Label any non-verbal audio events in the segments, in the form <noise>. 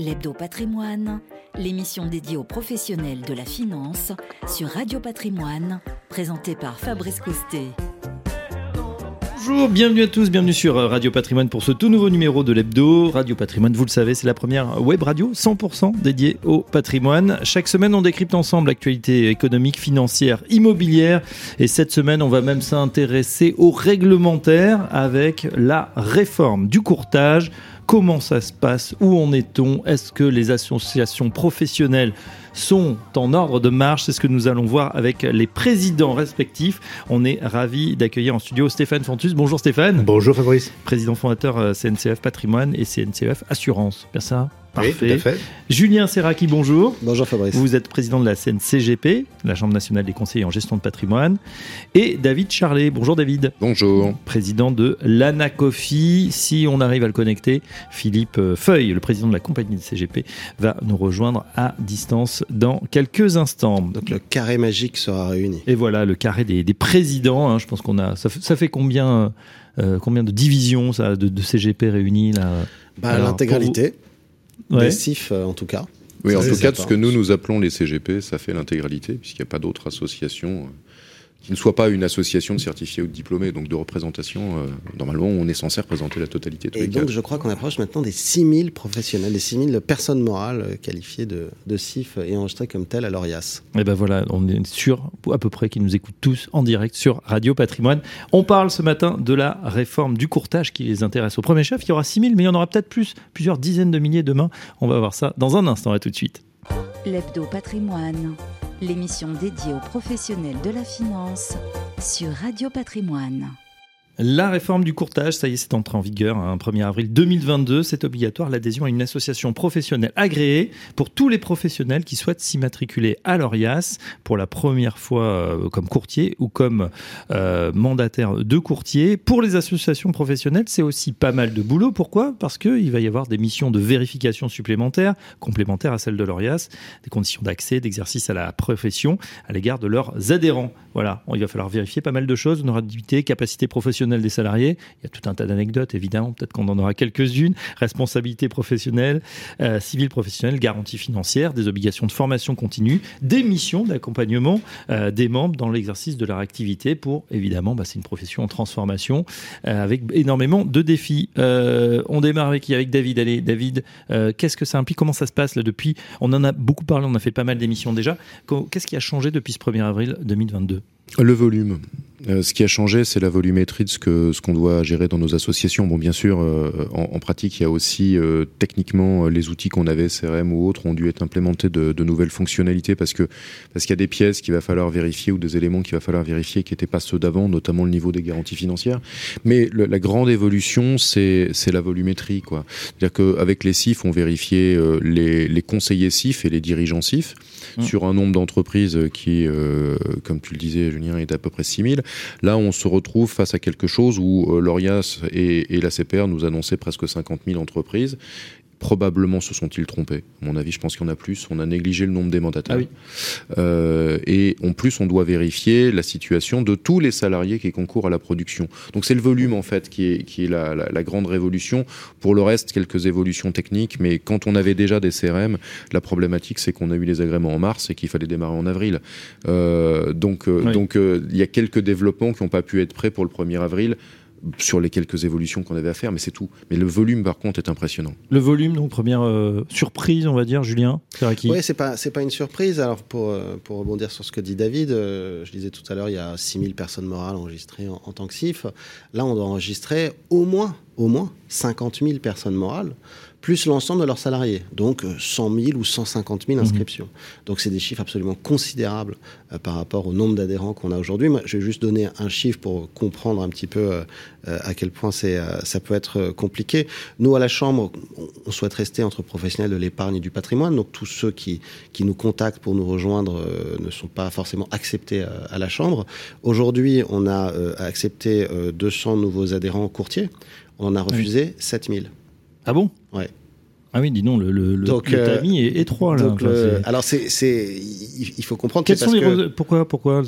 L'Hebdo Patrimoine, l'émission dédiée aux professionnels de la finance sur Radio Patrimoine, présentée par Fabrice Coustet. Bonjour, bienvenue à tous, bienvenue sur Radio Patrimoine pour ce tout nouveau numéro de l'Hebdo. Radio Patrimoine, vous le savez, c'est la première web radio 100% dédiée au patrimoine. Chaque semaine, on décrypte ensemble l'actualité économique, financière, immobilière. Et cette semaine, on va même s'intéresser au réglementaire avec la réforme du courtage Comment ça se passe? Où en est-on? Est-ce que les associations professionnelles sont en ordre de marche? C'est ce que nous allons voir avec les présidents respectifs. On est ravis d'accueillir en studio Stéphane Fontus. Bonjour Stéphane. Bonjour Fabrice. Président fondateur euh, CNCF Patrimoine et CNCF Assurance. Bien ça? Parfait. Oui, tout à fait. Julien Serraki, bonjour. Bonjour Fabrice. Vous êtes président de la CNCGP, la Chambre nationale des conseillers en gestion de patrimoine. Et David Charlet. Bonjour David. Bonjour. Président de l'ANACOFI. Si on arrive à le connecter, Philippe euh, Feuille, le président de la compagnie de CGP, va nous rejoindre à distance dans quelques instants. Donc le carré magique sera réuni. Et voilà, le carré des, présidents. Hein. je pense qu'on a. Ça fait, ça fait combien, euh, combien de divisions ça, de, CGP réunies là? Bah, L'intégralité. Des CIF euh, en tout cas. Oui, en tout cas, ce que nous, nous appelons les CGP, ça fait l'intégralité, puisqu'il n'y a pas d'autres associations euh, qui ne soit pas une association de certifiés ou de diplômés, donc de représentation. Euh, normalement, on est censé représenter la totalité de Et donc, je crois qu'on approche maintenant des 6000 professionnels, des 6000 personnes morales euh, qualifiées de, de CIF et enregistrées comme telles à l'ORIAS. Et ben voilà, on est sûr à peu près qu'ils nous écoutent tous en direct sur Radio Patrimoine. On parle ce matin de la réforme du courtage qui les intéresse au premier chef. Il y aura 6000, mais il y en aura peut-être plus, plusieurs dizaines de milliers demain. On va voir ça dans un instant. À tout de suite. L'Hebdo Patrimoine l'émission dédiée aux professionnels de la finance sur Radio Patrimoine. La réforme du courtage, ça y est, c'est entré en vigueur un hein, 1er avril 2022. C'est obligatoire l'adhésion à une association professionnelle agréée pour tous les professionnels qui souhaitent s'immatriculer à l'ORIAS pour la première fois euh, comme courtier ou comme euh, mandataire de courtier. Pour les associations professionnelles, c'est aussi pas mal de boulot. Pourquoi? Parce qu'il va y avoir des missions de vérification supplémentaires, complémentaires à celles de l'ORIAS, des conditions d'accès, d'exercice à la profession à l'égard de leurs adhérents. Voilà, il va falloir vérifier pas mal de choses, honorabilité, capacité professionnelle des salariés. Il y a tout un tas d'anecdotes, évidemment. Peut-être qu'on en aura quelques-unes. Responsabilité professionnelle, euh, civile professionnelle, garantie financière, des obligations de formation continue, des missions d'accompagnement euh, des membres dans l'exercice de leur activité pour, évidemment, bah, c'est une profession en transformation euh, avec énormément de défis. on démarre avec, avec David. Allez, David, qu'est-ce que ça implique? Comment ça se passe depuis? On en a beaucoup parlé, on a fait pas mal d'émissions déjà. Qu'est-ce qui a changé depuis ce 1er avril 2022 le volume. Euh, ce qui a changé, c'est la volumétrie de ce que ce qu'on doit gérer dans nos associations. Bon, bien sûr, euh, en, pratique, il y a aussi euh, techniquement les outils qu'on avait, CRM ou autres, ont dû être implémentés de, de nouvelles fonctionnalités parce que parce qu'il y a des pièces qu'il va falloir vérifier ou des éléments qu'il va falloir vérifier qui n'étaient pas ceux d'avant, notamment le niveau des garanties financières. Mais la grande évolution, c'est c'est la volumétrie, quoi. C'est-à-dire qu'avec les CIF, on vérifiait les, les conseillers CIF et les dirigeants CIF mmh. sur un nombre d'entreprises qui, comme tu le disais, Julien, est à peu près 6000. Là, on se retrouve face à quelque chose où euh, l'ORIAS et, et la CPR nous annonçaient presque 50 000 entreprises probablement se sont-ils trompés. À mon avis, je pense qu'il y en a plus. On a négligé le nombre des mandataires. Ah euh, et en plus, on doit vérifier la situation de tous les salariés qui concourent à la production. Donc c'est le volume en fait qui est, qui est la, la, grande révolution. Pour le reste, quelques évolutions techniques. Mais quand on avait déjà des CRM, la problématique c'est qu'on a eu les agréments en mars et qu'il fallait démarrer en avril. Euh, donc euh, donc il y a quelques développements qui n'ont pas pu être prêts pour le 1er avril sur les quelques évolutions qu'on avait à faire, mais c'est tout. Mais le volume, par contre, est impressionnant. Le volume, donc première euh, surprise, on va dire, Julien Oui, c'est pas c'est pas une surprise. Alors pour euh, pour rebondir sur ce que dit David, euh, je disais tout à l'heure, il y a 6000 personnes morales enregistrées en, en, tant que CIF. Là, on doit enregistrer au moins au moins 50 000 personnes morales plus l'ensemble de leurs salariés. Donc 100 euh, 000 ou 150 000 inscriptions. Donc c'est des chiffres absolument considérables euh, par rapport au nombre d'adhérents qu'on a aujourd'hui. Je vais juste donner un chiffre pour comprendre un petit peu euh, à quel point c'est ça peut être compliqué. Nous, à la Chambre, on souhaite rester entre professionnels de l'épargne et du patrimoine. Donc tous ceux qui, qui nous contactent pour nous rejoindre ne sont pas forcément acceptés à la Chambre. Aujourd'hui, on a accepté 200 nouveaux adhérents courtiers. On en a refusé 7000. Ah bon? Ouais. Ah oui, dis donc, le, le, donc, le euh, tamis est étroit là. alors c'est, il faut comprendre. Quels sont les pourquoi, pourquoi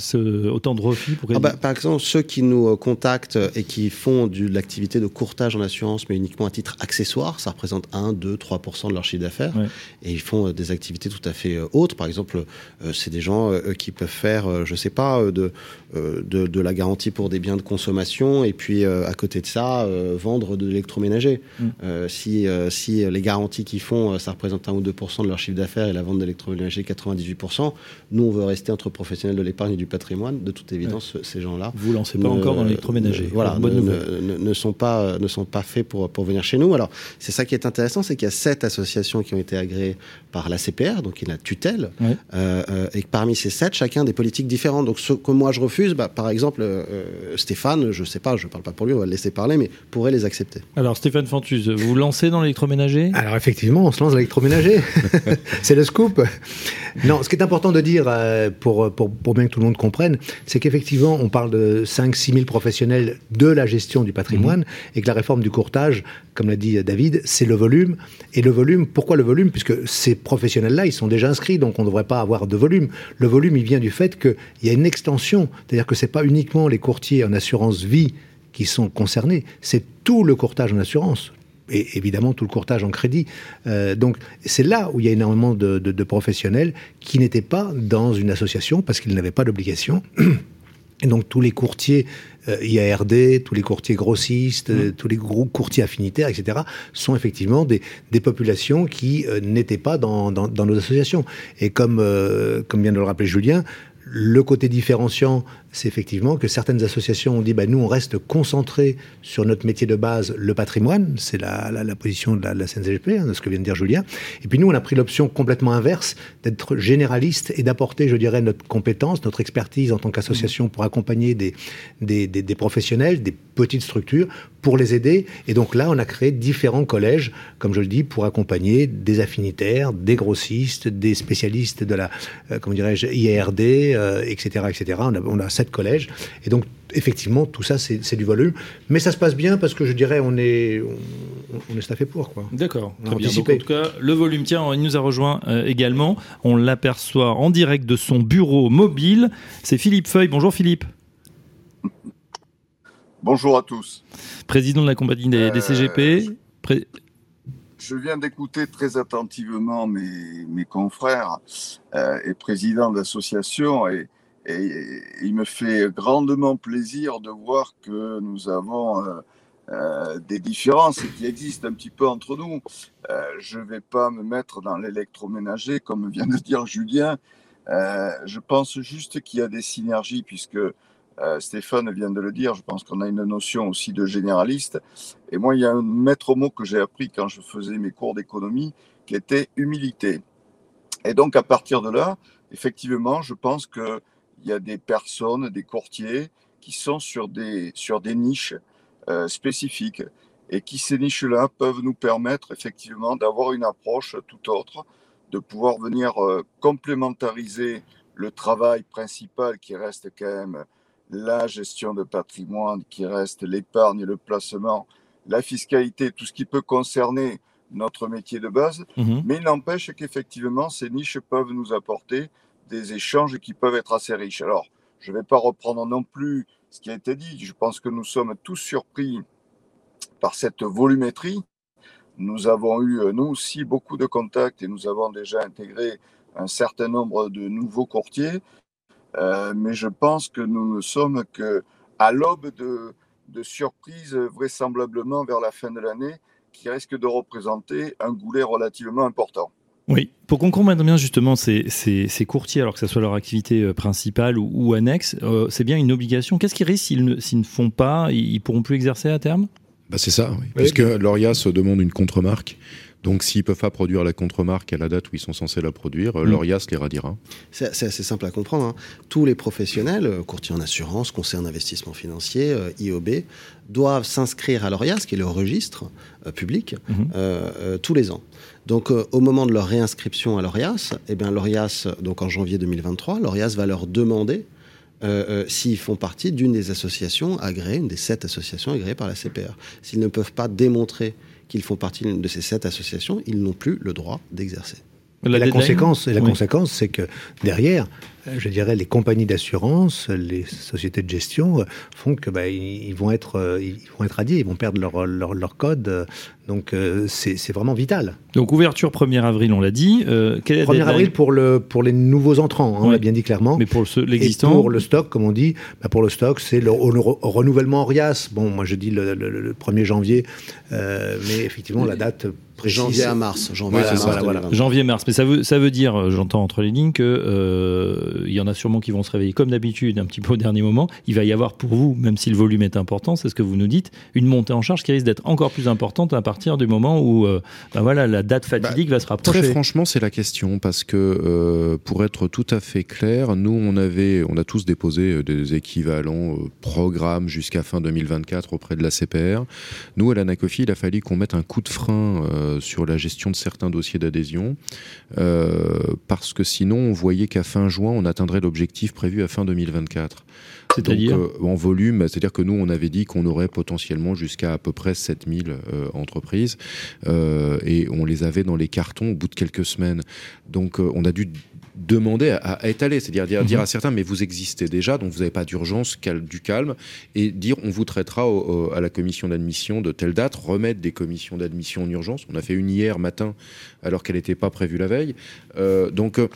autant de refus ah bah, Par exemple, ceux qui nous euh, contactent et qui font de l'activité de courtage en assurance, mais uniquement à titre accessoire, ça représente 1, 2, 3 de leur chiffre d'affaires, et ils font des activités tout à fait autres. Par exemple, c'est des gens qui peuvent faire, je sais pas, de, de, de, la garantie pour des biens de consommation, et puis à côté de ça, vendre de l'électroménager. Mm. si, si les garanties qu'ils font, euh, ça représente 1 ou 2 de leur chiffre d'affaires et la vente d'électroménager 98 Nous, on veut rester entre professionnels de l'épargne et du patrimoine. De toute évidence, ces gens-là. Vous lancez pas encore dans l'électroménager. Voilà, ne, ne, sont pas, ne sont pas faits pour, pour venir chez nous. Alors, c'est ça qui est intéressant, c'est qu'il y a sept associations qui ont été agréées par la CPR, donc il y a la tutelle, euh, euh, et parmi ces sept, chacun des politiques différentes. Donc, ce que moi je refuse, bah, par exemple, Stéphane, je sais pas, je parle pas pour lui, on va le laisser parler, mais pourrait les accepter. Alors, Stéphane Fantus, vous lancez dans l'électroménager? Alors, effectivement, on se lance l'électroménager. <laughs> c'est le scoop. Non, ce qui est important de dire, euh, pour, pour, pour, bien que tout le monde comprenne, c'est qu'effectivement, on parle de 5-6 000 professionnels de la gestion du patrimoine mhm. et que la réforme du courtage, comme l'a dit David, c'est le volume. Et le volume, pourquoi le volume? Puisque ces professionnels-là, ils sont déjà inscrits, donc on ne devrait pas avoir de volume. Le volume, il vient du fait qu'il y a une extension. C'est-à-dire que ce n'est pas uniquement les courtiers en assurance vie qui sont concernés, c'est tout le courtage en assurance et évidemment tout le courtage en crédit. Euh, donc c'est là où il y a énormément de, professionnels qui n'étaient pas dans une association parce qu'ils n'avaient pas d'obligation. <clears throat> Et donc tous les courtiers euh, IARD, tous les courtiers grossistes, mmh. tous les groupes courtiers affinitaires, etc., sont effectivement des, populations qui euh, n'étaient pas dans, nos associations. Et comme, comme vient de le rappeler Julien, le côté différenciant c'est effectivement que certaines associations ont dit bah, nous, on reste concentrés sur notre métier de base, le patrimoine. C'est la, position de la, de CNCGP, hein, de ce que vient de dire Julien. Et puis nous, on a pris l'option complètement inverse, d'être généraliste et d'apporter, je dirais, notre compétence, notre expertise en tant qu'association pour accompagner des, professionnels, des petites structures, pour les aider. Et donc là, on a créé différents collèges, comme je le dis, pour accompagner des affinitaires, des grossistes, des spécialistes de la, euh, dirais-je, IARD, etc., etc. On a collège Et donc, effectivement, tout ça, c'est du volume. Mais ça se passe bien parce que je dirais, on est, on, est staffé pour. quoi. D'accord. Donc, en tout cas, le volume, tiens, il nous a rejoint euh, également. On l'aperçoit en direct de son bureau mobile. C'est Philippe Feuille. Bonjour Philippe. Bonjour à tous. Président de la compagnie des, CGP. Euh, je viens d'écouter très attentivement mes, mes confrères euh, et président de l'association et il me fait grandement plaisir de voir que nous avons euh, euh, des différences qui existent un petit peu entre nous. Euh, je ne vais pas me mettre dans l'électroménager, comme vient de dire Julien. je pense juste qu'il y a des synergies, puisque Stéphane vient de le dire. Je pense qu'on a une notion aussi de généraliste. Et moi, il y a un maître mot que j'ai appris quand je faisais mes cours d'économie, qui était humilité. Et donc, à partir de là, effectivement, je pense que il y a des personnes, des courtiers qui sont sur des, sur des niches euh, spécifiques et qui, ces niches-là, peuvent nous permettre effectivement d'avoir une approche tout autre, de pouvoir venir euh, complémentariser le travail principal qui reste quand même la gestion de patrimoine, qui reste l'épargne, le placement, la fiscalité, tout ce qui peut concerner notre métier de base. Mmh Mais il n'empêche qu'effectivement, ces niches peuvent nous apporter des échanges qui peuvent être assez riches. Alors, je ne vais pas reprendre non plus ce qui a été dit. Je pense que nous sommes tous surpris par cette volumétrie. Nous avons eu, euh, nous aussi, beaucoup de contacts et nous avons déjà intégré un certain nombre de nouveaux courtiers. Euh, mais je pense que nous ne sommes que à l'aube de, de surprises, vraisemblablement vers la fin de l'année, qui risquent de représenter un goulet relativement important. Oui, pour qu'on comprenne bien justement ces, ces, courtiers, alors que ce soit leur activité euh, principale ou, annexe, euh, c'est bien une obligation. Qu'est-ce qui risque s'ils ne, ne, font pas? Ils ne pourront plus exercer à terme? Bah C'est ça, oui. puisque l'ORIAS demande une contre-marque. Donc s'ils ne peuvent pas produire la contre-marque à la date où ils sont censés la produire, mm. l'ORIAS les radira. C'est assez simple à comprendre. Hein. Tous les professionnels, euh, courtiers en assurance, conseillers en investissement financier, IOB, doivent s'inscrire à l'ORIAS, qui est le registre public, mm-hmm. tous les ans. Donc, euh, au moment de leur réinscription à l'ORIAS, eh bien, l'ORIAS, donc en janvier 2023, l'ORIAS va leur demander euh, euh, s'ils font partie d'une des associations agréées, une des sept associations agréées par la CPR. S'ils ne peuvent pas démontrer qu'ils font partie de ces sept associations, ils n'ont plus le droit d'exercer. La, conséquence, et la conséquence, c'est que derrière, je dirais, les compagnies d'assurance, les sociétés de gestion font que bah, ils, vont être, ils vont être radiés, ils vont perdre leur, leur, leur code. Donc euh, c'est vraiment vital. Donc ouverture 1er avril, on l'a dit. Euh, 1er avril pour, le, pour les nouveaux entrants, hein, on l'a bien dit clairement. Mais pour l'existant Pour le stock, comme on dit, bah, pour le stock, c'est le, renouvellement RIAS. Bon, moi je dis le, le 1er janvier, euh, mais effectivement la date Janvier à mars. Janvier, à mars, voilà, janvier mars. Mais ça veut, ça veut dire, euh, j'entends entre les lignes, qu'il euh, y en a sûrement qui vont se réveiller comme d'habitude un petit peu au dernier moment. Il va y avoir pour vous, même si le volume est important, c'est ce que vous nous dites, une montée en charge qui risque d'être encore plus importante à partir du moment où euh, bah voilà, la date fatidique bah, va se rapprocher. Très franchement, c'est la question parce que euh, pour être tout à fait clair, nous on avait, on a tous déposé des équivalents programmes jusqu'à fin 2024 auprès de la CPR. Nous à l'Anacofi, il a fallu qu'on mette un coup de frein euh, sur la gestion de certains dossiers d'adhésion, euh, parce que sinon on voyait qu'à fin juin, on atteindrait l'objectif prévu à fin 2024. C'est-à-dire euh, En volume, c'est-à-dire que nous, on avait dit qu'on aurait potentiellement jusqu'à à peu près 7000 entreprises, et on les avait dans les cartons au bout de quelques semaines. Donc on a dû demander à, étaler, c'est-à-dire dire, dire, mhm. à certains, mais vous existez déjà, donc vous n'avez pas d'urgence, du calme, et dire on vous traitera à la commission d'admission de telle date, remettre des commissions d'admission en urgence. On a fait une hier matin, alors qu'elle n'était pas prévue la veille. Euh, donc euh,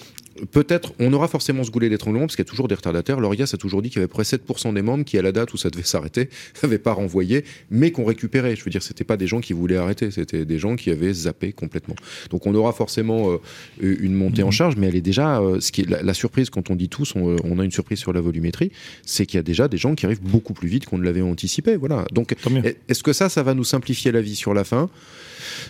peut-être, on aura forcément ce goulet d'étranglement, parce qu'il y a toujours des retardataires. L'ORIAS a toujours dit qu'il y avait près 7% des membres qui, à la date où ça devait <laughs> s'arrêter, n'avaient pas renvoyé, mais qu'on récupérait. Je veux dire, c'était pas des gens qui voulaient arrêter, c'était des gens qui avaient zappé complètement. Donc on aura forcément euh, une montée en mhm. charge, mais elle est déjà, euh, ce qui est la, surprise quand on dit tous, on, on, a une surprise sur la volumétrie, c'est qu'il y a déjà des gens qui arrivent beaucoup plus vite qu'on ne l'avait anticipé. Voilà. Donc, est-ce que ça, ça va nous simplifier la vie sur la fin?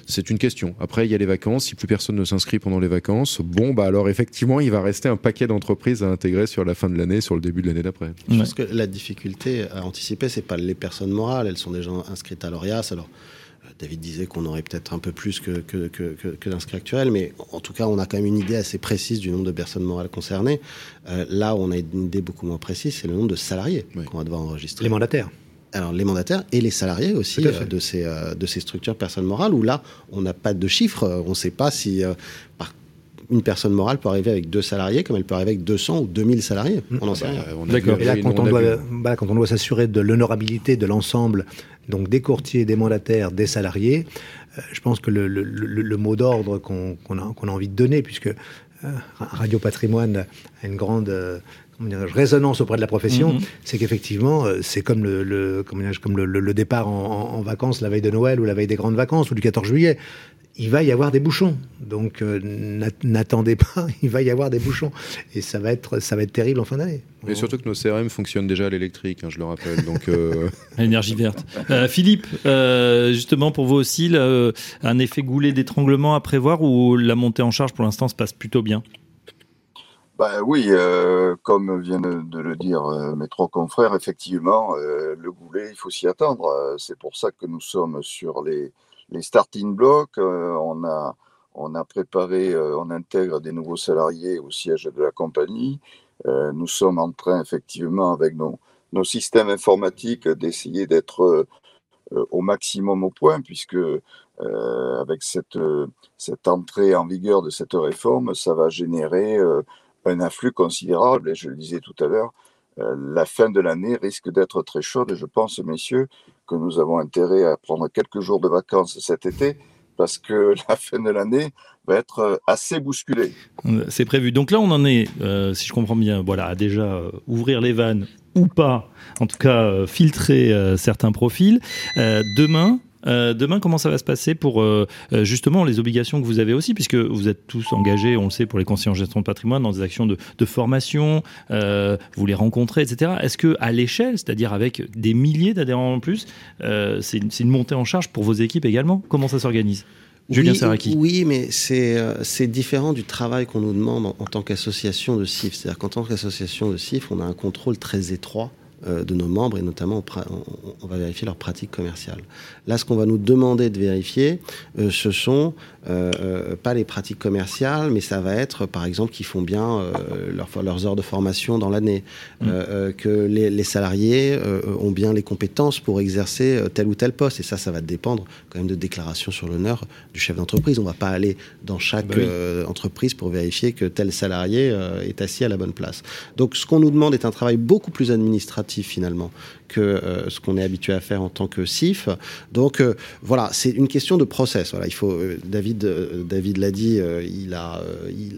C'est une question. Après, il y a les vacances. Si plus personne ne s'inscrit pendant les vacances, bon, bah alors effectivement, il va rester un paquet d'entreprises à intégrer sur la fin de l'année, sur le début de l'année d'après. Je pense que la difficulté à anticiper, c'est pas les personnes morales. Elles sont déjà inscrites à l'ORIAS. Alors, euh, David disait qu'on aurait peut-être un peu plus que, que, que, d'inscrits actuels, mais en tout cas, on a quand même une idée assez précise du nombre de personnes morales concernées. Euh, là, on a une idée beaucoup moins précise, c'est le nombre de salariés qu'on va devoir enregistrer. Les mandataires alors les mandataires et les salariés aussi euh, de ces euh, de ces structures personnes morales où là on n'a pas de chiffres, on ne sait pas si euh, une personne morale peut arriver avec deux salariés comme elle peut arriver avec 200 ou 2000 salariés. On n'en sait rien. D'accord. Et là, quand on, doit, bah, quand on doit s'assurer de l'honorabilité de l'ensemble, donc des courtiers, des mandataires, des salariés, je pense que le, le, le, mot d'ordre qu'on a, qu'on a, envie de donner, puisque Radio Patrimoine a une grande résonance auprès de la profession, mhm. c'est qu'effectivement, euh, c'est comme le, le comme le, le, départ en, en, vacances la veille de Noël ou la veille des grandes vacances ou du 14 juillet il va y avoir des bouchons. Donc euh, n'attendez pas, <laughs> il va y avoir des bouchons. Et ça va être, ça va être terrible en fin d'année. Et surtout que nos CRM fonctionnent déjà à l'électrique, hein, je le rappelle. Donc euh... <laughs> L'énergie verte. Euh, Philippe, euh, justement pour vous aussi, un effet goulet d'étranglement à prévoir ou la montée en charge pour l'instant se passe plutôt bien? Bah oui, comme viennent de le dire mes trois confrères, effectivement, le goulet, il faut s'y attendre. C'est pour ça que nous sommes sur les, les starting blocks. Euh, on, a, on a préparé, euh, on intègre des nouveaux salariés au siège de la compagnie. Euh, nous sommes en train, effectivement, avec nos, nos systèmes informatiques, d'essayer d'être au maximum au point, puisque avec cette, cette entrée en vigueur de cette réforme, ça va générer un afflux considérable. Et je le disais tout à l'heure, la fin de l'année risque d'être très chaude. Et je pense, messieurs, que nous avons intérêt à prendre quelques jours de vacances cet été parce que <laughs> la fin de l'année va être euh, assez bousculée. C'est prévu. Donc là, on en est, euh, si je comprends bien, voilà, à déjà euh, ouvrir les vannes ou pas, en tout cas filtrer certains profils. demain, euh, demain, comment ça va se passer pour euh, euh, justement les obligations que vous avez aussi, puisque vous êtes tous engagés, on le sait, pour les conseillers en gestion de patrimoine, dans des actions de, formation, vous les rencontrez, etc. Est-ce que à l'échelle, c'est-à-dire avec des milliers d'adhérents en plus, c'est une, montée en charge pour vos équipes également? Comment ça s'organise? Julien oui, Oui, mais c'est différent du travail qu'on nous demande en, en tant qu'association de CIF. C'est-à-dire qu'en tant qu'association de CIF, on a un contrôle très étroit de nos membres et notamment on, va vérifier leurs pratiques commerciales. Là, ce qu'on va nous demander de vérifier, euh, ce sont pas les pratiques commerciales, mais ça va être, par exemple, qu'ils font bien leurs heures de formation dans l'année, mmh. que les, les salariés ont bien les compétences pour exercer tel ou tel poste. Et ça, ça va dépendre quand même de déclarations sur l'honneur du chef d'entreprise. On ne va pas aller dans chaque bah entreprise pour vérifier que tel salarié est assis à la bonne place. Donc, ce qu'on nous demande est un travail beaucoup plus administratif finalement que euh, ce qu'on est habitué à faire en tant que CIF. Donc euh, voilà, c'est une question de process. Voilà, il faut. Euh, David, David l'a dit, il a,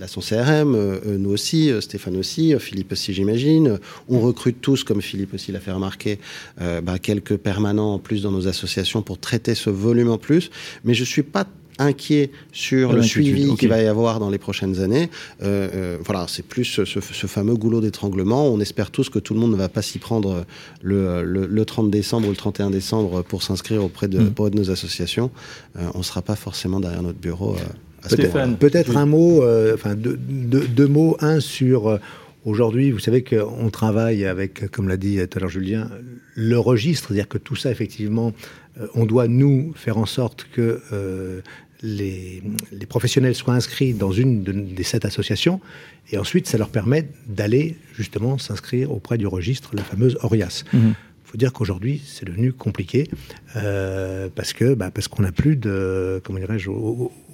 son CRM, nous aussi, Stéphane aussi, Philippe aussi, j'imagine. On recrute tous, comme Philippe aussi l'a fait remarquer, bah, quelques permanents en plus dans nos associations pour traiter ce volume en plus. Mais je suis pas inquiet sur le suivi qu'il va y avoir dans les prochaines années. Euh, euh, voilà, c'est plus ce, fameux goulot d'étranglement. On espère tous que tout le monde ne va pas s'y prendre le, le, 30 décembre ou le 31 décembre pour s'inscrire auprès de, mm. de nos associations. Euh, on ne sera pas forcément derrière notre bureau. Peut-être un mot, enfin deux, deux, mots. Un sur Aujourd'hui, vous savez qu'on travaille avec, comme l'a dit tout à l'heure Julien, le registre, c'est-à-dire que tout ça, effectivement, on doit nous faire en sorte que les, professionnels soient inscrits dans une des sept associations, et ensuite ça leur permet d'aller justement s'inscrire auprès du registre, la fameuse ORIAS. Il mhm. faut dire qu'aujourd'hui, c'est devenu compliqué euh, parce que bah, parce qu'on n'a plus de comment dirais-je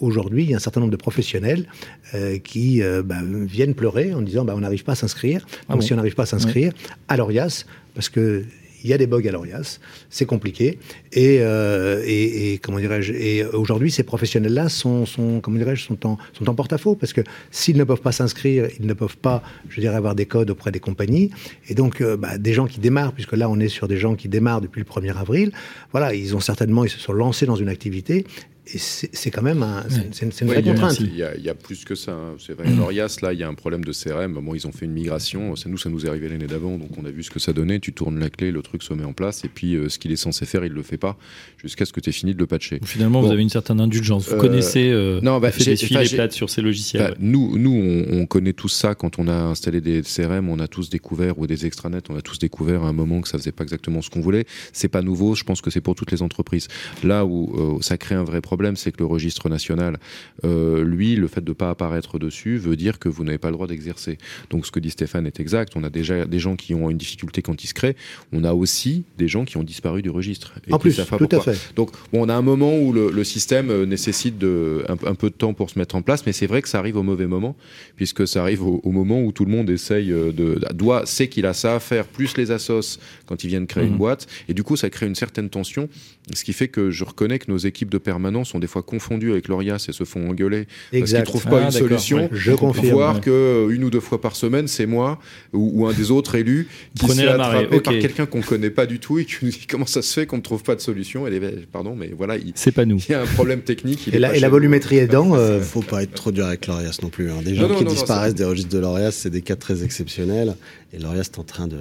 aujourd'hui il y a un certain nombre de professionnels euh, qui euh, bah, viennent pleurer en disant bah, on n'arrive pas à s'inscrire. Ah Donc si on n'arrive pas à s'inscrire à l'ORIAS parce que il y a des bugs à l'ORIAS, c'est compliqué. Et, euh, et, comment dirais-je Et aujourd'hui, ces professionnels-là sont, sont, comment dirais-je, sont en, sont en porte-à-faux parce que s'ils ne peuvent pas s'inscrire, ils ne peuvent pas, je dirais, avoir des codes auprès des compagnies. Et donc, euh, bah, des gens qui démarrent, puisque là, on est sur des gens qui démarrent depuis le 1er avril. Voilà, ils ont certainement, ils se sont lancés dans une activité et c'est quand même un, c'est une, vraie contrainte. Il y, a, il y, a, plus que ça. Hein. C'est vrai. L'Orias, là, il y a un problème de CRM. Bon, ils ont fait une migration. Ça, nous, ça nous est arrivé l'année d'avant, donc on a vu ce que ça donnait. Tu tournes la clé, le truc se met en place, et puis euh, ce qu'il est censé faire, il le fait pas, jusqu'à ce que tu aies fini de le patcher. Finalement, vous avez une certaine indulgence. Vous euh, connaissez euh, non, bah, fait des plates sur ces logiciels. Bah, nous, nous on, connaît tout ça quand on a installé des CRM, on a tous découvert, ou des extranets, on a tous découvert à un moment que ça faisait pas exactement ce qu'on voulait. C'est pas nouveau. Je pense que c'est pour toutes les entreprises. Là où ça crée un vrai problème, c'est que le registre national, euh, lui, le fait de ne pas apparaître dessus veut dire que vous n'avez pas le droit d'exercer. Donc ce que dit Stéphane est exact. On a déjà des gens qui ont une difficulté quand ils se créent. On a aussi des gens qui ont disparu du registre. en plus, tout à fait. Donc bon, on a un moment où le, système euh, nécessite de, un, peu de temps pour se mettre en place, mais c'est vrai que ça arrive au mauvais moment, puisque ça arrive au, moment où tout le monde essaye euh, de, doit, sait qu'il a ça à faire, plus les assos quand ils viennent créer une mmh. boîte, et du coup ça crée une certaine tension, ce qui fait que je reconnais que nos équipes de permanence sont des fois confondues avec l'ORIAS et se font engueuler parce qu'ils trouvent pas ah, une solution. Je confirme. Voir que euh, une ou deux fois par semaine, c'est moi ou, un des autres élus qui s'est attrapé par quelqu'un qu'on connaît pas du tout et qui nous dit comment ça se fait qu'on ne trouve pas de solution. Et les, pardon, mais voilà, c'est pas nous. Il y a un problème technique. et, la, et la, volumétrie aidant, euh... faut pas être trop dur avec l'ORIAS non plus. Hein. Des gens qui disparaissent des registres de l'ORIAS, c'est des cas très exceptionnels. Et l'ORIAS est en train de,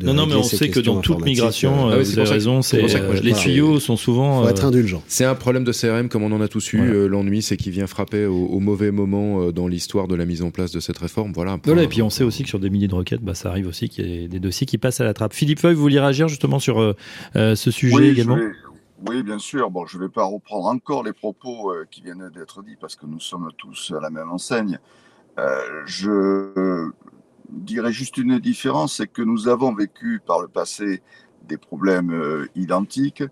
non, non, mais on sait que dans toute migration, euh, ah vous avez raison, c'est les tuyaux sont souvent. Faut être indulgent. C'est un problème de CRM comme on en a tous eu. Euh, l'ennui, c'est qui vient frapper au, mauvais moment euh, dans l'histoire de la mise en place de cette réforme. Voilà. Voilà, et puis on sait aussi que sur des milliers de requêtes, bah, ça arrive aussi qu'il y ait des dossiers qui passent à la trappe. Philippe Feuille, vous vouliez réagir justement sur euh, euh, ce sujet également Oui, bien sûr. Bon, je ne vais pas reprendre encore les propos qui viennent d'être dits parce que nous sommes tous à la même enseigne. je dirais juste une différence, c'est que nous avons vécu par le passé des problèmes identiques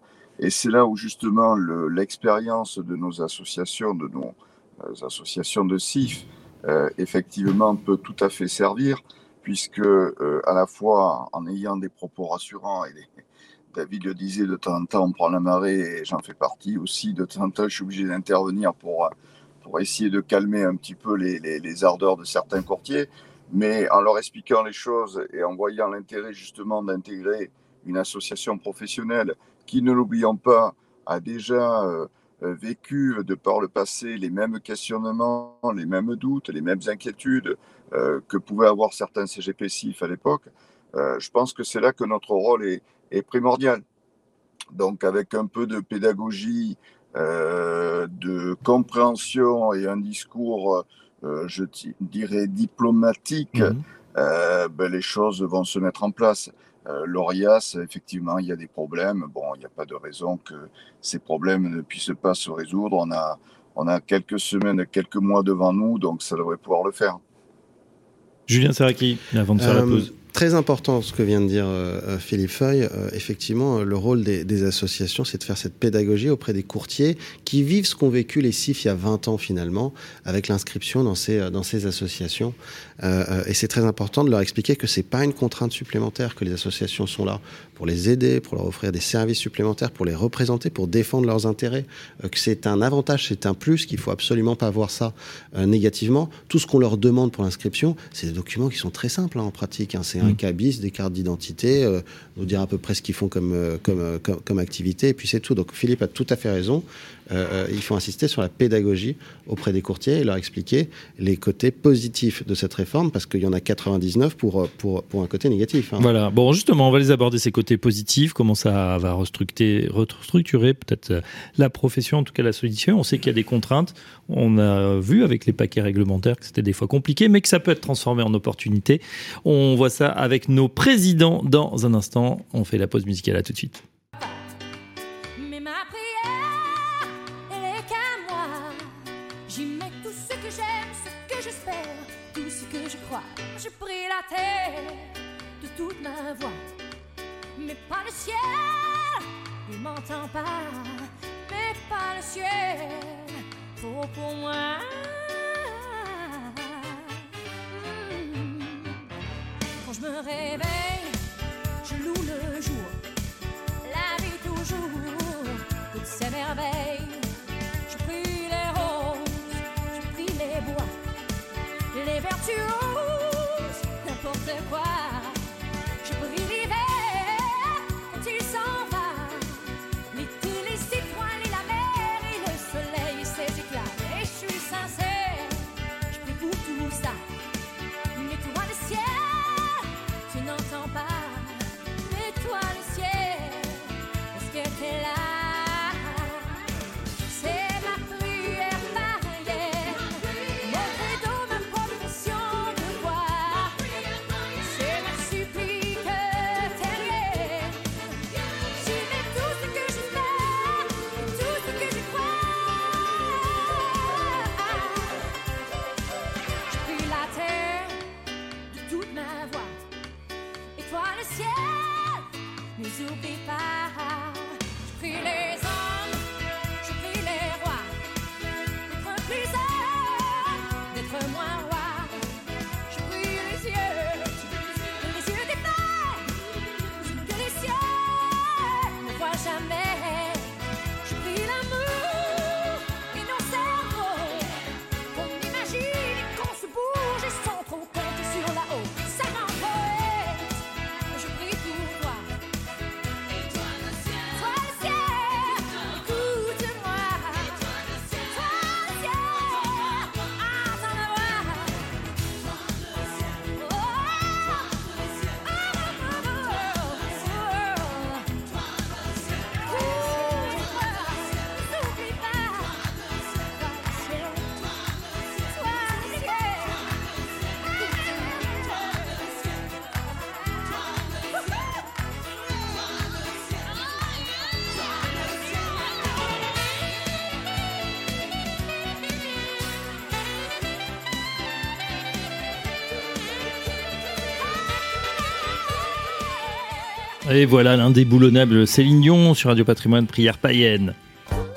et c'est là où justement l'expérience de nos associations, de nos euh, associations de CIF, euh, effectivement peut tout à fait servir, puisque euh, à la fois en ayant des propos rassurants, et <laughs> David le disait, de temps en temps on prend la marée, et j'en fais partie aussi, de temps en temps je suis obligé d'intervenir pour, pour essayer de calmer un petit peu les, les, les ardeurs de certains courtiers, mais en leur expliquant les choses et en voyant l'intérêt justement d'intégrer une association professionnelle qui, ne l'oublions pas, a déjà euh, euh, vécu de par le passé les mêmes questionnements, les mêmes doutes, les mêmes inquiétudes euh, que pouvaient avoir certains CGP-CIF à l'époque, je pense que c'est là que notre rôle est, est, primordial. Donc avec un peu de pédagogie, de compréhension et un discours, je dirais, diplomatique, mmh. ben, les choses vont se mettre en place. Euh, L'ORIAS, effectivement, il y a des problèmes. Bon, il n'y a pas de raison que ces problèmes ne puissent pas se résoudre. On a, on a quelques semaines, quelques mois devant nous, donc ça devrait pouvoir le faire. Julien Serraki, avant de faire la pause. Très important ce que vient de dire euh, euh, Philippe Feuille. Euh, effectivement, le rôle des, associations, c'est de faire cette pédagogie auprès des courtiers qui vivent ce qu'ont vécu les CIF il y a 20 ans finalement, avec l'inscription dans ces, associations. et c'est très important de leur expliquer que c'est pas une contrainte supplémentaire, que les associations sont là pour les aider, pour leur offrir des services supplémentaires, pour les représenter, pour défendre leurs intérêts, que c'est un avantage, c'est un plus, qu'il faut absolument pas voir ça négativement. Tout ce qu'on leur demande pour l'inscription, c'est des documents qui sont très simples hein, en pratique. Hein. Un mmh. cabis, des cartes d'identité, euh, nous dire à peu près ce qu'ils font comme, euh, euh, comme, comme, activité, et puis c'est tout. Donc Philippe a tout à fait raison. Il faut insister sur la pédagogie auprès des courtiers et leur expliquer les côtés positifs de cette réforme, parce qu'il y en a 99 pour, pour, pour un côté négatif. Hein. Voilà, bon justement, on va les aborder, ces côtés positifs, comment ça va restructurer, restructurer peut-être la profession, en tout cas la solution. On sait qu'il y a des contraintes, on a vu avec les paquets réglementaires que c'était des fois compliqué, mais que ça peut être transformé en opportunité. On voit ça avec nos présidents dans un instant. On fait la pause musicale à tout de suite. Le ciel. Il m'entend pas, mais pas le ciel. Pour, pour moi. Quand je me réveille, je loue le jour, la vie toujours, toutes ces merveilles. Je prie les roses, je prie les bois, les vertus, Et voilà l'indéboulonnable Céline Dion sur Radio Patrimoine, prière païenne.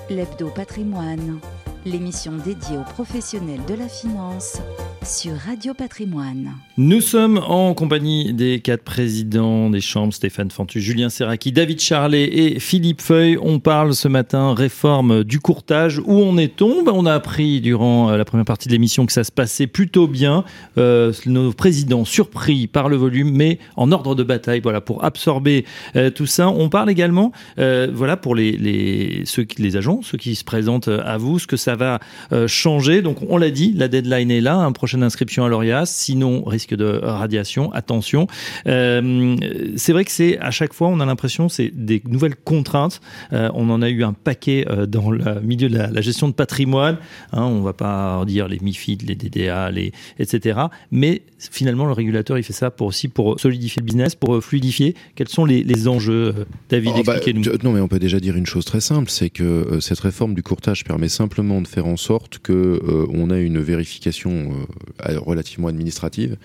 L'Hebdo Patrimoine, l'émission dédiée aux professionnels de la finance sur Radio Patrimoine. Nous sommes en compagnie des quatre présidents des chambres, Stéphane Fantu, Julien Serraki, David Charlet et Philippe Feuille. On parle ce matin réforme du courtage. Où on est tombé On a appris durant euh, la première partie de l'émission que ça se passait plutôt bien. Euh, nos présidents surpris par le volume, mais en ordre de bataille, voilà, pour absorber euh, tout ça. On parle également, voilà, pour les, ceux les agents, ceux qui se présentent à vous, ce que ça va changer. Donc, on l'a dit, la deadline est là. Un prochain d'inscription à l'ORIAS, sinon risque de radiation, attention. Euh, c'est vrai que c'est à chaque fois, on a l'impression c'est des nouvelles contraintes. Euh, on en a eu un paquet euh, dans le milieu de la, gestion de patrimoine. Hein, on va pas dire les MIFID, les DDA, les etc. Mais finalement, le régulateur, il fait ça pour aussi pour solidifier le business, pour fluidifier. Quels sont les, enjeux, David oh, bah, Expliquez-nous. non, mais on peut déjà dire une chose très simple, c'est que cette réforme du courtage permet simplement de faire en sorte que on a une vérification relativement administrative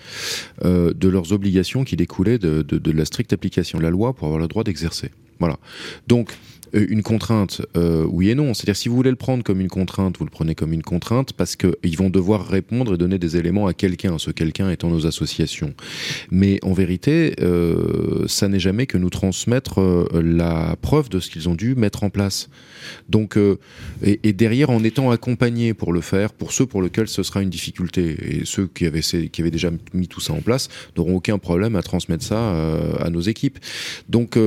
euh, de leurs obligations qui découlaient de, de, la stricte application de la loi pour avoir le droit d'exercer. Voilà. Donc euh, une contrainte, euh, oui et non. C'est-à-dire si vous voulez le prendre comme une contrainte, vous le prenez comme une contrainte parce qu'ils vont devoir répondre et donner des éléments à quelqu'un, ce quelqu'un étant nos associations. Mais en vérité, euh, ça n'est jamais que nous transmettre euh, la preuve de ce qu'ils ont dû mettre en place. Donc, euh, et, et, derrière, en étant accompagnés pour le faire, pour ceux pour lesquels ce sera une difficulté, et ceux qui avaient, qui avaient déjà mis tout ça en place n'auront aucun problème à transmettre ça euh, à nos équipes. Donc,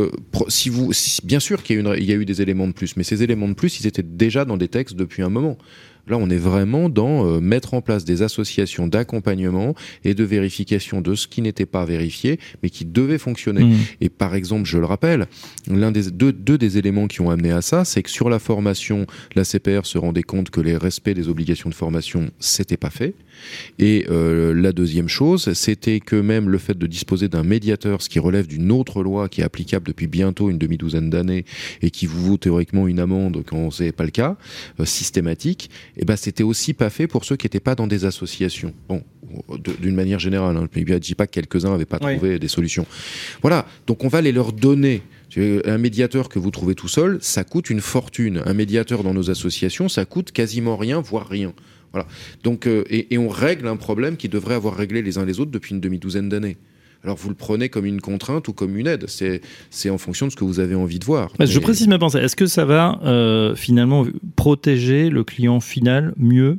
si vous, bien sûr qu'il y, y, a eu des éléments de plus, mais ces éléments de plus, ils étaient déjà dans des textes depuis un moment. Là, on est vraiment dans euh, mettre en place des associations d'accompagnement et de vérification de ce qui n'était pas vérifié, mais qui devait fonctionner. Mmh. Et par exemple, je le rappelle, l'un des deux, deux, des éléments qui ont amené à ça, c'est que sur la formation, la CPR se rendait compte que les respects des obligations de formation, c'était pas fait. Et euh, la deuxième chose, c'était que même le fait de disposer d'un médiateur, ce qui relève d'une autre loi qui est applicable depuis bientôt une demi-douzaine d'années et qui vous vaut théoriquement une amende quand c'est pas le cas, euh, systématique, et eh ben c'était aussi pas fait pour ceux qui n'étaient pas dans des associations. Bon, d'une manière générale, hein, je ne dis pas que quelques-uns n'avaient pas oui. trouvé des solutions. Voilà, donc on va les leur donner. Un médiateur que vous trouvez tout seul, ça coûte une fortune. Un médiateur dans nos associations, ça coûte quasiment rien, voire rien. Voilà. Donc, euh, et, et, on règle un problème qui devrait avoir réglé les uns les autres depuis une demi-douzaine d'années. Alors vous le prenez comme une contrainte ou comme une aide. C'est en fonction de ce que vous avez envie de voir. Mais... Je précise ma pensée. Est-ce que ça va euh, finalement protéger le client final mieux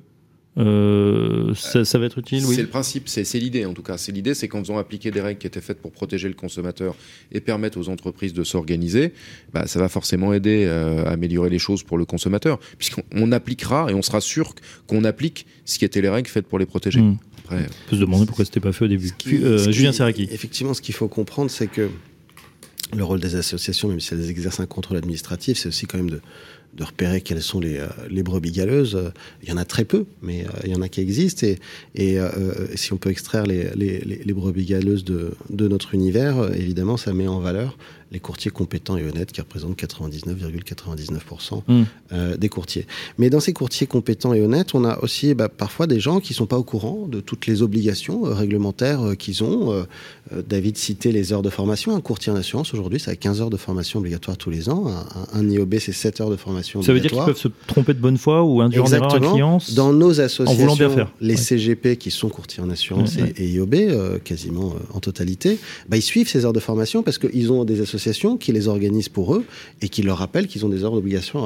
euh, ça, ça, va être utile, oui. C'est le principe, c'est l'idée en tout cas. C'est l'idée, c'est qu'en faisant appliquer des règles qui étaient faites pour protéger le consommateur et permettre aux entreprises de s'organiser, bah, ça va forcément aider euh, à améliorer les choses pour le consommateur, puisqu'on appliquera et on sera sûr qu'on applique ce qui était les règles faites pour les protéger. Mmh. Après, on peut se demander pourquoi c'était pas fait au début. Qui, euh, Julien Serraki. Effectivement, ce qu'il faut comprendre, c'est que le rôle des associations, même si elles exercent un contrôle administratif, c'est aussi quand même de de repérer quelles sont les, euh, les brebis galeuses. Il y en a très peu, mais euh, il y en a qui existent. Et, et euh, si on peut extraire les, les, les brebis galeuses de, de, notre univers, évidemment, ça met en valeur les courtiers compétents et honnêtes qui représentent 99,99% mmh. euh, des courtiers. Mais dans ces courtiers compétents et honnêtes, on a aussi bah, parfois des gens qui sont pas au courant de toutes les obligations euh, réglementaires euh, qu'ils ont. David citait les heures de formation. Un courtier en assurance aujourd'hui, ça a 15 heures de formation obligatoire tous les ans. Un, un IOB, c'est 7 heures de formation ça obligatoire. Ça veut dire qu'ils peuvent se tromper de bonne foi ou induire en erreur un client Dans nos associations, bien faire. les ouais. CGP qui sont courtiers en assurance ouais, et, et, IOB, quasiment en totalité, bah, ils suivent ces heures de formation parce qu'ils ont des associations qui les organisent pour eux et qui leur rappellent qu'ils ont des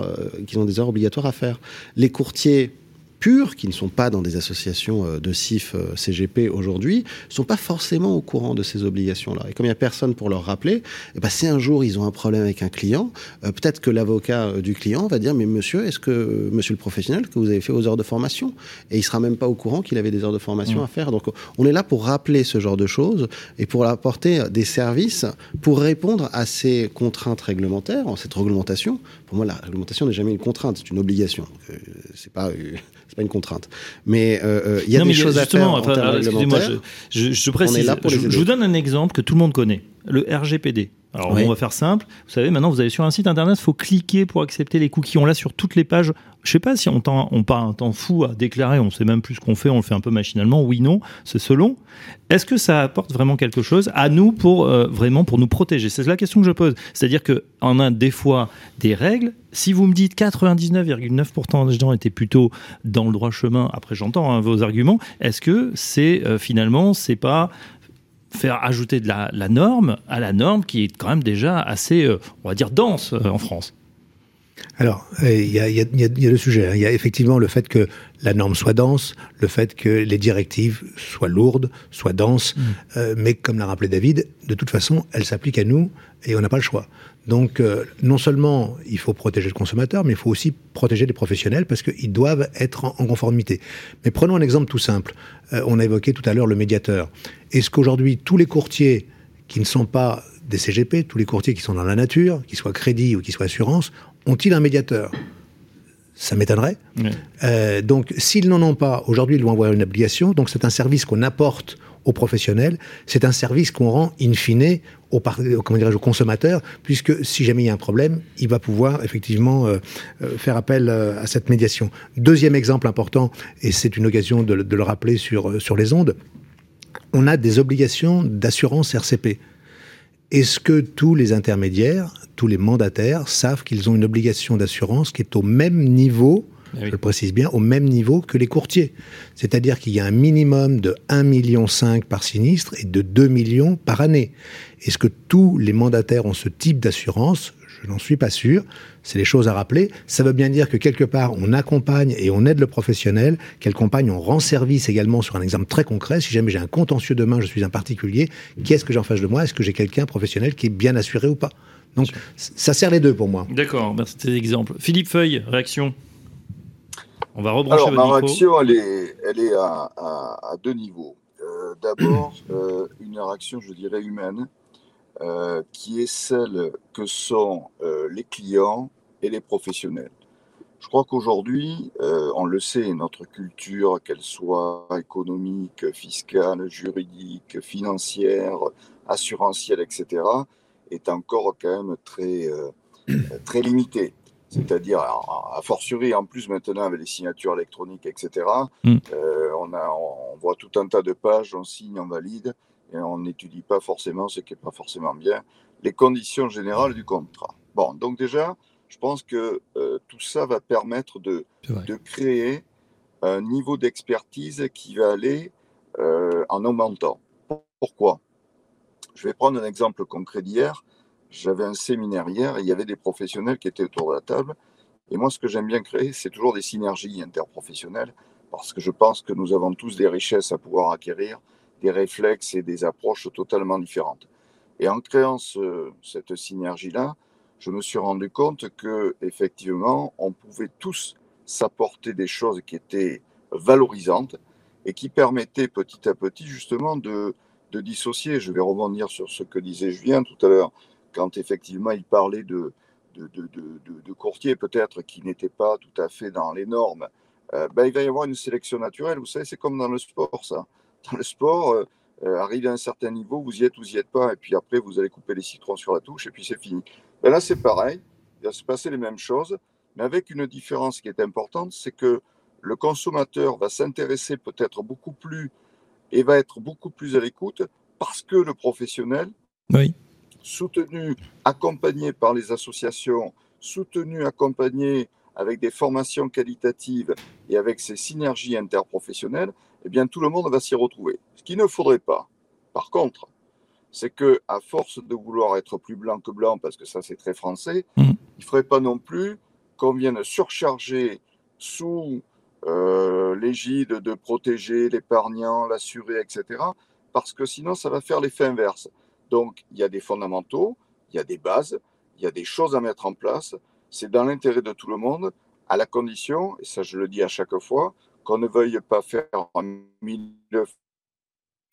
euh, qu'ils ont des heures obligatoires à faire. Les courtiers purs, qui ne sont pas dans des associations euh, de CIF euh, CGP aujourd'hui, sont pas forcément au courant de ces obligations-là. Et comme il n'y a personne pour leur rappeler, eh ben, si un jour ils ont un problème avec un client, euh, peut-être que l'avocat du client va dire, mais monsieur, est-ce que, monsieur le professionnel, que vous avez fait vos heures de formation? Et il sera même pas au courant qu'il avait des heures de formation mmh. à faire. Donc on est là pour rappeler ce genre de choses et pour apporter des services pour répondre à ces contraintes réglementaires, cette réglementation. Pour moi, la réglementation n'est jamais une contrainte, c'est une obligation. Euh, c'est pas <laughs> c'est pas une contrainte. Mais euh, il y a non, des choses à faire en termes. Je, je, je, précise, je, je, vous donne un exemple que tout le monde connaît, le RGPD. Alors oui. on va faire simple. Vous savez, maintenant vous allez sur un site internet, il faut cliquer pour accepter les cookies. On l'a sur toutes les pages. Je sais pas si on, on part un temps fou à déclarer, on sait même plus ce qu'on fait, on le fait un peu machinalement. Oui, non, c'est selon. Est-ce que ça apporte vraiment quelque chose à nous pour euh, vraiment pour nous protéger? C'est la question que je pose. C'est-à-dire que on a des fois des règles. Si vous me dites 99,9% des gens étaient plutôt dans le droit chemin, après j'entends hein, vos arguments. Est-ce que c'est euh, finalement c'est pas faire ajouter de la, la, norme à la norme qui est quand même déjà assez, euh, on va dire, dense euh, en France alors, il y, a, y, a, y a le sujet. Il y a effectivement le fait que la norme soit dense, le fait que les directives soient lourdes, soient denses, mmh. euh, mais comme l'a rappelé David, de toute façon, elles s'appliquent à nous et on n'a pas le choix. Donc, euh, non seulement il faut protéger le consommateur, mais il faut aussi protéger les professionnels parce qu'ils doivent être en, en, conformité. Mais prenons un exemple tout simple. Euh, on a évoqué tout à l'heure le médiateur. Est-ce qu'aujourd'hui, tous les courtiers qui ne sont pas des CGP, tous les courtiers qui sont dans la nature, qui soient crédit ou qui soient assurance, ont-ils un médiateur? Ça m'étonnerait. Oui. Euh, donc, s'ils n'en ont pas, aujourd'hui, ils vont avoir une obligation. Donc, c'est un service qu'on apporte aux professionnels, c'est un service qu'on rend in fine au, consommateur, puisque si jamais il y a un problème, il va pouvoir effectivement euh, euh, faire appel euh, à cette médiation. Deuxième exemple important, et c'est une occasion de, de, le rappeler sur, sur les ondes, on a des obligations d'assurance RCP. Est-ce que tous les intermédiaires, tous les mandataires savent qu'ils ont une obligation d'assurance qui est au même niveau ah je le précise bien, au même niveau que les courtiers. C'est-à-dire qu'il y a un minimum de 1,5 million par sinistre et de 2 millions par année. Est-ce que tous les mandataires ont ce type d'assurance? Je n'en suis pas sûr. C'est les choses à rappeler. Ça veut bien dire que quelque part, on accompagne et on aide le professionnel, qu'accompagne, on rend service également sur un exemple très concret. Si jamais j'ai un contentieux demain, je suis un particulier, qu'est-ce que j'en face de moi? Est-ce que j'ai quelqu'un professionnel qui est bien assuré ou pas? Donc, ça sert les deux pour moi. D'accord, merci de ces exemples. Philippe Feuille, réaction? On va rebrancher Alors, ma réaction, elle est, elle est à, deux niveaux. Euh, d'abord, <clears throat> euh, une réaction, je dirais, humaine, euh, qui est celle que sont les clients et les professionnels. Je crois qu'aujourd'hui, on le sait, notre culture, qu'elle soit économique, fiscale, juridique, financière, assurantielle, etc., est encore quand même très, <clears throat> très limitée. C'est-à-dire, a fortiori, en plus maintenant avec les signatures électroniques, etc., mm. euh, on, a, on voit tout un tas de pages, on signe, on valide, et on n'étudie pas forcément ce qui n'est pas forcément bien, les conditions générales du contrat. Bon, donc déjà, je pense que euh, tout ça va permettre de, de, créer un niveau d'expertise qui va aller euh, en augmentant. Pourquoi? Je vais prendre un exemple concret d'hier. J'avais un séminaire hier et il y avait des professionnels qui étaient autour de la table. Et moi, ce que j'aime bien créer, c'est toujours des synergies interprofessionnelles parce que je pense que nous avons tous des richesses à pouvoir acquérir, des réflexes et des approches totalement différentes. Et en créant cette synergie-là, je me suis rendu compte que effectivement, on pouvait tous s'apporter des choses qui étaient valorisantes et qui permettaient petit à petit justement de, de dissocier. Je vais rebondir sur ce que disait Julien tout à l'heure quand effectivement il parlait de, de, de, courtiers peut-être qui n'étaient pas tout à fait dans les normes, euh, ben, il va y avoir une sélection naturelle. Vous savez, c'est comme dans le sport, ça. Dans le sport, euh, euh, arrivé à un certain niveau, vous y êtes ou vous y êtes pas, et puis après, vous allez couper les citrons sur la touche, et puis c'est fini. Ben là, c'est pareil. Il va se passer les mêmes choses, mais avec une différence qui est importante, c'est que le consommateur va s'intéresser peut-être beaucoup plus et va être beaucoup plus à l'écoute parce que le professionnel oui soutenu, accompagné par les associations, soutenu, accompagné avec des formations qualitatives et avec ces synergies interprofessionnelles, eh bien tout le monde va s'y retrouver. Ce qu'il ne faudrait pas, par contre, c'est que à force de vouloir être plus blanc que blanc, parce que ça c'est très français, mmh. il ne faudrait pas non plus qu'on vienne surcharger sous euh, l'égide de protéger l'épargnant, l'assuré, etc. Parce que sinon ça va faire l'effet inverse. Donc, il y a des fondamentaux, il y a des bases, il y a des choses à mettre en place. C'est dans l'intérêt de tout le monde, à la condition, et ça je le dis à chaque fois, qu'on ne veuille pas faire mille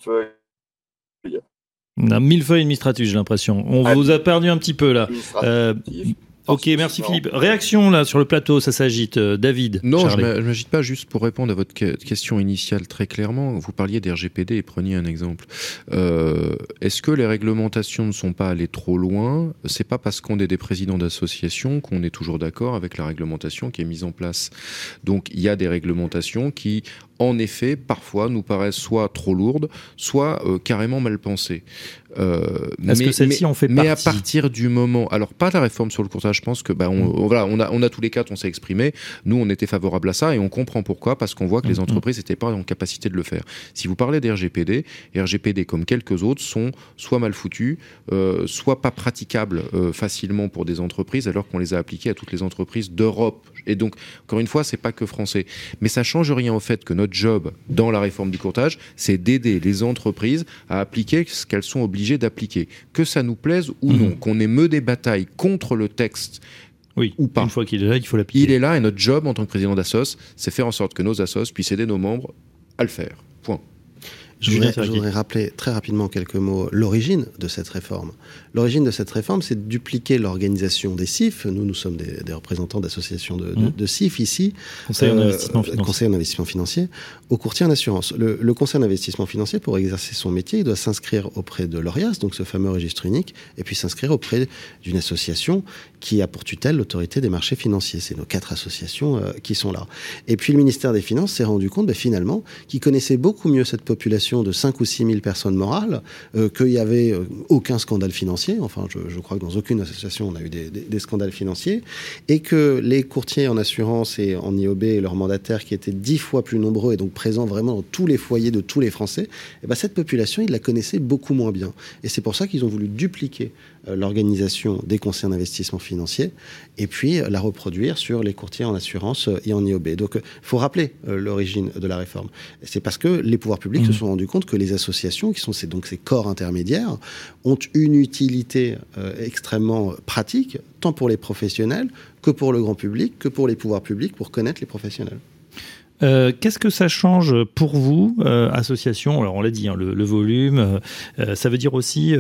feuilles. On a mille feuilles administratives, j'ai l'impression. On vous a perdu un petit peu là. Ok, merci Philippe. Réaction là sur le plateau, ça s'agite. Euh, David. Non, je ne m'agite pas. Juste pour répondre à votre question initiale très clairement, vous parliez d'RGPD et preniez un exemple. Euh, Est-ce que les réglementations ne sont pas allées trop loin? C'est pas parce qu'on est des présidents d'associations qu'on est toujours d'accord avec la réglementation qui est mise en place. Donc il y a des réglementations qui en effet, parfois, nous paraissent soit trop lourdes, soit euh, carrément mal pensées. Euh, Est-ce que celle-ci en fait Mais à partir du moment, alors pas la réforme sur le courtage, je pense que bah, on, mm. voilà, on a, on a tous les quatre, on s'est exprimé. Nous, on était favorable à ça et on comprend pourquoi, parce qu'on voit que les mm, mm. entreprises n'étaient pas en capacité de le faire. Si vous parlez d'RGPD, RGPD comme quelques autres sont soit mal foutus, euh, soit pas praticables euh, facilement pour des entreprises, alors qu'on les a appliqués à toutes les entreprises d'Europe. Et donc, encore une fois, c'est pas que français, mais ça change rien au fait que notre job dans la réforme du courtage, c'est d'aider les entreprises à appliquer ce qu'elles sont obligées d'appliquer. Que ça nous plaise ou non, mhm. qu'on émeut des batailles contre le texte oui, ou pas. Une fois qu'il est là, il faut l'appliquer. Il est là et notre job en tant que président d'Assos, c'est faire en sorte que nos Assos puissent aider nos membres à le faire. Point. Je voudrais, rappeler très rapidement quelques mots l'origine de cette réforme. L'origine de cette réforme, c'est de dupliquer l'organisation des CIF. Nous, nous sommes des, représentants d'associations de, mmh. CIF ici. Conseil en euh, investissement financier. Conseil en investissement financier. Au courtier en assurance. Le, le conseil en investissement financier, pour exercer son métier, il doit s'inscrire auprès de l'ORIAS, donc ce fameux registre unique, et puis s'inscrire auprès d'une association qui a pour tutelle l'autorité des marchés financiers. C'est nos quatre associations euh, qui sont là. Et puis le ministère des Finances s'est rendu compte, ben, finalement, qu'il connaissait beaucoup mieux cette population de 5 ou 6 000 personnes morales, euh, qu'il n'y avait euh, aucun scandale financier, enfin je, crois que dans aucune association on a eu des, scandales financiers, et que les courtiers en assurance et en IOB et leurs mandataires qui étaient dix fois plus nombreux et donc présents vraiment dans tous les foyers de tous les Français, et eh ben cette population, ils la connaissaient beaucoup moins bien. Et c'est pour ça qu'ils ont voulu dupliquer l'organisation des conseils d'investissement financier et puis la reproduire sur les courtiers en assurance et en IOB. Donc il faut rappeler l'origine de la réforme. C'est parce que les pouvoirs publics se mmh. sont rendu compte que les associations, qui sont ces, donc ces corps intermédiaires, ont une utilité euh, extrêmement pratique, tant pour les professionnels que pour le grand public, que pour les pouvoirs publics, pour connaître les professionnels. Euh, qu'est-ce que ça change pour vous, euh, association? Alors on l'a dit, hein, le, volume, ça veut dire aussi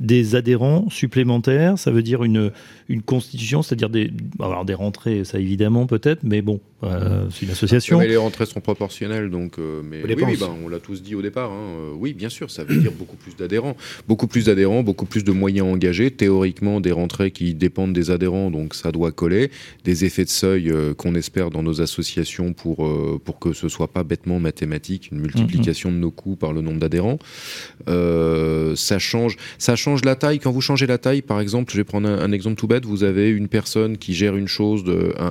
des adhérents supplémentaires, ça veut dire une, une constitution, c'est-à-dire des, alors des rentrées, ça évidemment peut-être, mais bon, euh, c'est une association. Mais les rentrées sont proportionnelles, donc. Euh, mais oui, oui ben, on l'a tous dit au départ. Hein, euh, oui, bien sûr, ça veut dire beaucoup plus d'adhérents, beaucoup plus d'adhérents, beaucoup plus de moyens engagés. Théoriquement, des rentrées qui dépendent des adhérents, donc ça doit coller. Des effets de seuil qu'on espère dans nos associations pour pour que ce soit pas bêtement mathématique, une multiplication de nos coûts par le nombre d'adhérents. ça change, ça change la taille. Quand vous changez la taille, par exemple, je vais prendre un exemple tout bête vous avez une personne qui gère une chose,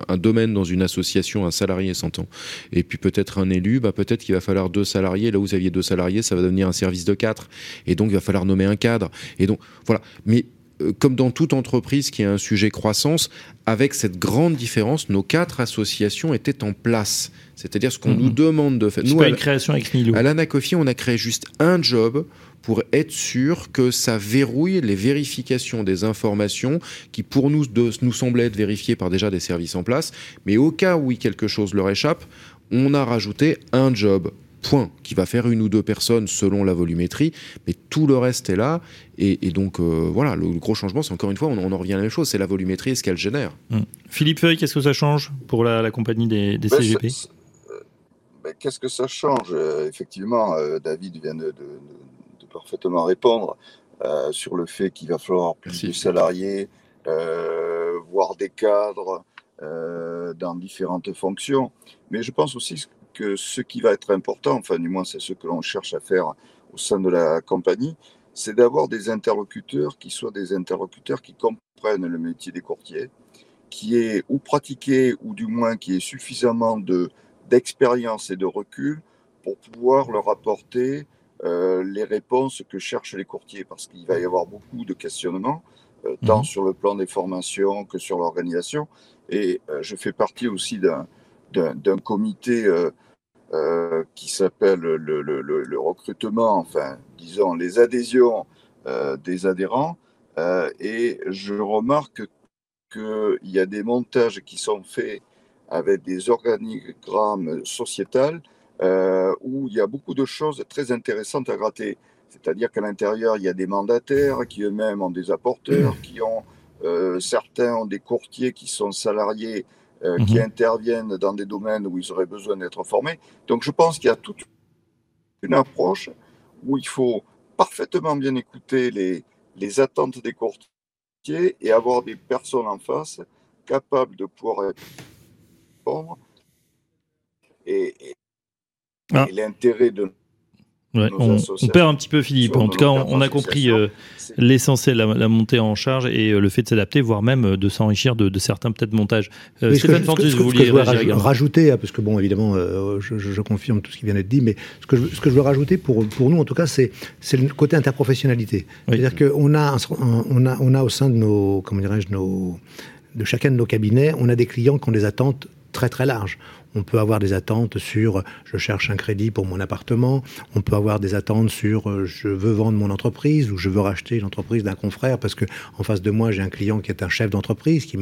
un, domaine dans une association, un salarié s'entend, et puis peut-être un élu, bah peut-être qu'il va falloir deux salariés. Là où vous aviez deux salariés, ça va devenir un service de quatre, et donc il va falloir nommer un cadre. Et donc voilà. Mais euh, comme dans toute entreprise qui a un sujet croissance, avec cette grande différence, nos quatre associations étaient en place. C'est-à-dire ce qu'on mm-hmm. nous demande de faire. Nous, pas une création avec À l'Anacofi, on a créé juste un job pour être sûr que ça verrouille les vérifications des informations qui pour nous nous semblaient être vérifiées par déjà des services en place, mais au cas où quelque chose leur échappe, on a rajouté un job point qui va faire une ou deux personnes selon la volumétrie, mais tout le reste est là. Et, donc euh, voilà, le gros changement, c'est encore une fois, on, en revient à la même chose, c'est la volumétrie et ce qu'elle génère. Hum. Philippe Feuille, qu'est-ce que ça change pour la, compagnie des, ben, CGP ben, Qu'est-ce que ça change? Euh, Effectivement, euh, David vient de, parfaitement répondre euh, sur le fait qu'il va falloir plus de salariés, euh, voire des cadres euh, dans différentes fonctions. Mais je pense aussi que ce qui va être important, enfin du moins c'est ce que l'on cherche à faire au sein de la compagnie, c'est d'avoir des interlocuteurs qui soient des interlocuteurs qui comprennent le métier des courtiers, qui est ou pratiqué ou du moins qui ait suffisamment de d'expérience et de recul pour pouvoir leur apporter euh, les réponses que cherchent les courtiers, parce qu'il va y avoir beaucoup de questionnements, euh, tant mhm. sur le plan des formations que sur l'organisation. Et euh, je fais partie aussi d'un comité qui s'appelle le, le, recrutement, enfin, disons, les adhésions des adhérents. et je remarque qu'il y a des montages qui sont faits avec des organigrammes sociétals euh, où il y a beaucoup de choses très intéressantes à gratter. C'est-à-dire qu'à l'intérieur, il y a des mandataires qui eux-mêmes ont des apporteurs, mmh. qui ont euh, certains ont des courtiers qui sont salariés, euh, qui mmh. interviennent dans des domaines où ils auraient besoin d'être formés. Donc je pense qu'il y a toute une approche où il faut parfaitement bien écouter les, les attentes des courtiers et avoir des personnes en face capables de pouvoir répondre et, ah. l'intérêt de on, perd un petit peu Philippe. En tout cas, on, a compris euh, l'essentiel, la, montée en charge et euh, le fait de s'adapter, voire même euh, de s'enrichir de, certains peut-être montages. Stéphane Fortus, vous vouliez rajouter, hein, parce que bon, évidemment, je, confirme tout ce qui vient d'être dit, mais ce que, je, ce que je veux rajouter pour, pour nous, en tout cas, c'est le côté interprofessionnalité. C'est-à-dire qu'on a, on a, on a au sein de nos, comment dirais-je, nos, de chacun de nos cabinets, on a des clients qui ont des attentes très très larges. On peut avoir des attentes sur je cherche un crédit pour mon appartement. On peut avoir des attentes sur euh, je veux vendre mon entreprise ou je veux racheter l'entreprise d'un confrère parce que en face de moi j'ai un client qui est un chef d'entreprise qui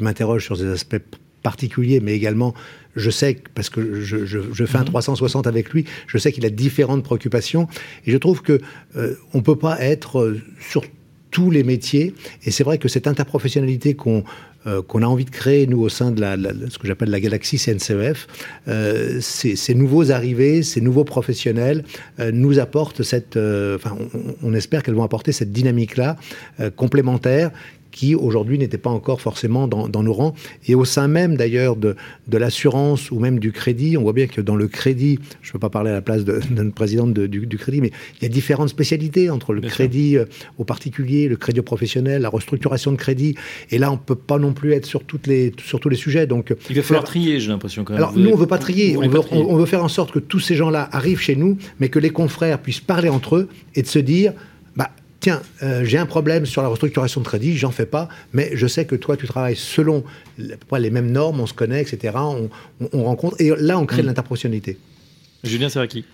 m'interroge sur des aspects particulier, mais également, je sais, parce que je, je, fais un 360 mhm. avec lui, je sais qu'il a différentes préoccupations. Et je trouve que euh, on peut pas être euh, sur tous les métiers. Et c'est vrai que cette interprofessionnalité qu'on euh, qu'on a envie de créer, nous, au sein de ce que j'appelle la galaxie CNCEF, euh, ces, nouveaux arrivés, ces nouveaux professionnels euh, nous apportent cette... Enfin, on, espère qu'elles vont apporter cette dynamique-là complémentaire qui aujourd'hui n'étaient pas encore forcément dans, nos rangs. Et au sein même d'ailleurs de, de l'assurance ou même du crédit, on voit bien que dans le crédit, je ne peux pas parler à la place de, <laughs> notre présidente du, crédit, mais il y a différentes spécialités entre le crédit euh, au particulier, le crédit au professionnel, la restructuration de crédit. Et là, on ne peut pas non plus être sur, toutes les, sur tous les sujets. Donc, il va falloir trier, j'ai l'impression quand même. Alors, nous, on ne veut pas trier. On veut, on veut faire en sorte que tous ces gens-là arrivent chez nous, mais que les confrères puissent parler entre eux et de se dire tiens, euh, j'ai un problème sur la restructuration de crédit, j'en fais pas, mais je sais que toi, tu travailles selon les mêmes normes, on se connaît, etc. On, rencontre, et là, on crée de mm. l'interprofessionnalité. Julien qui?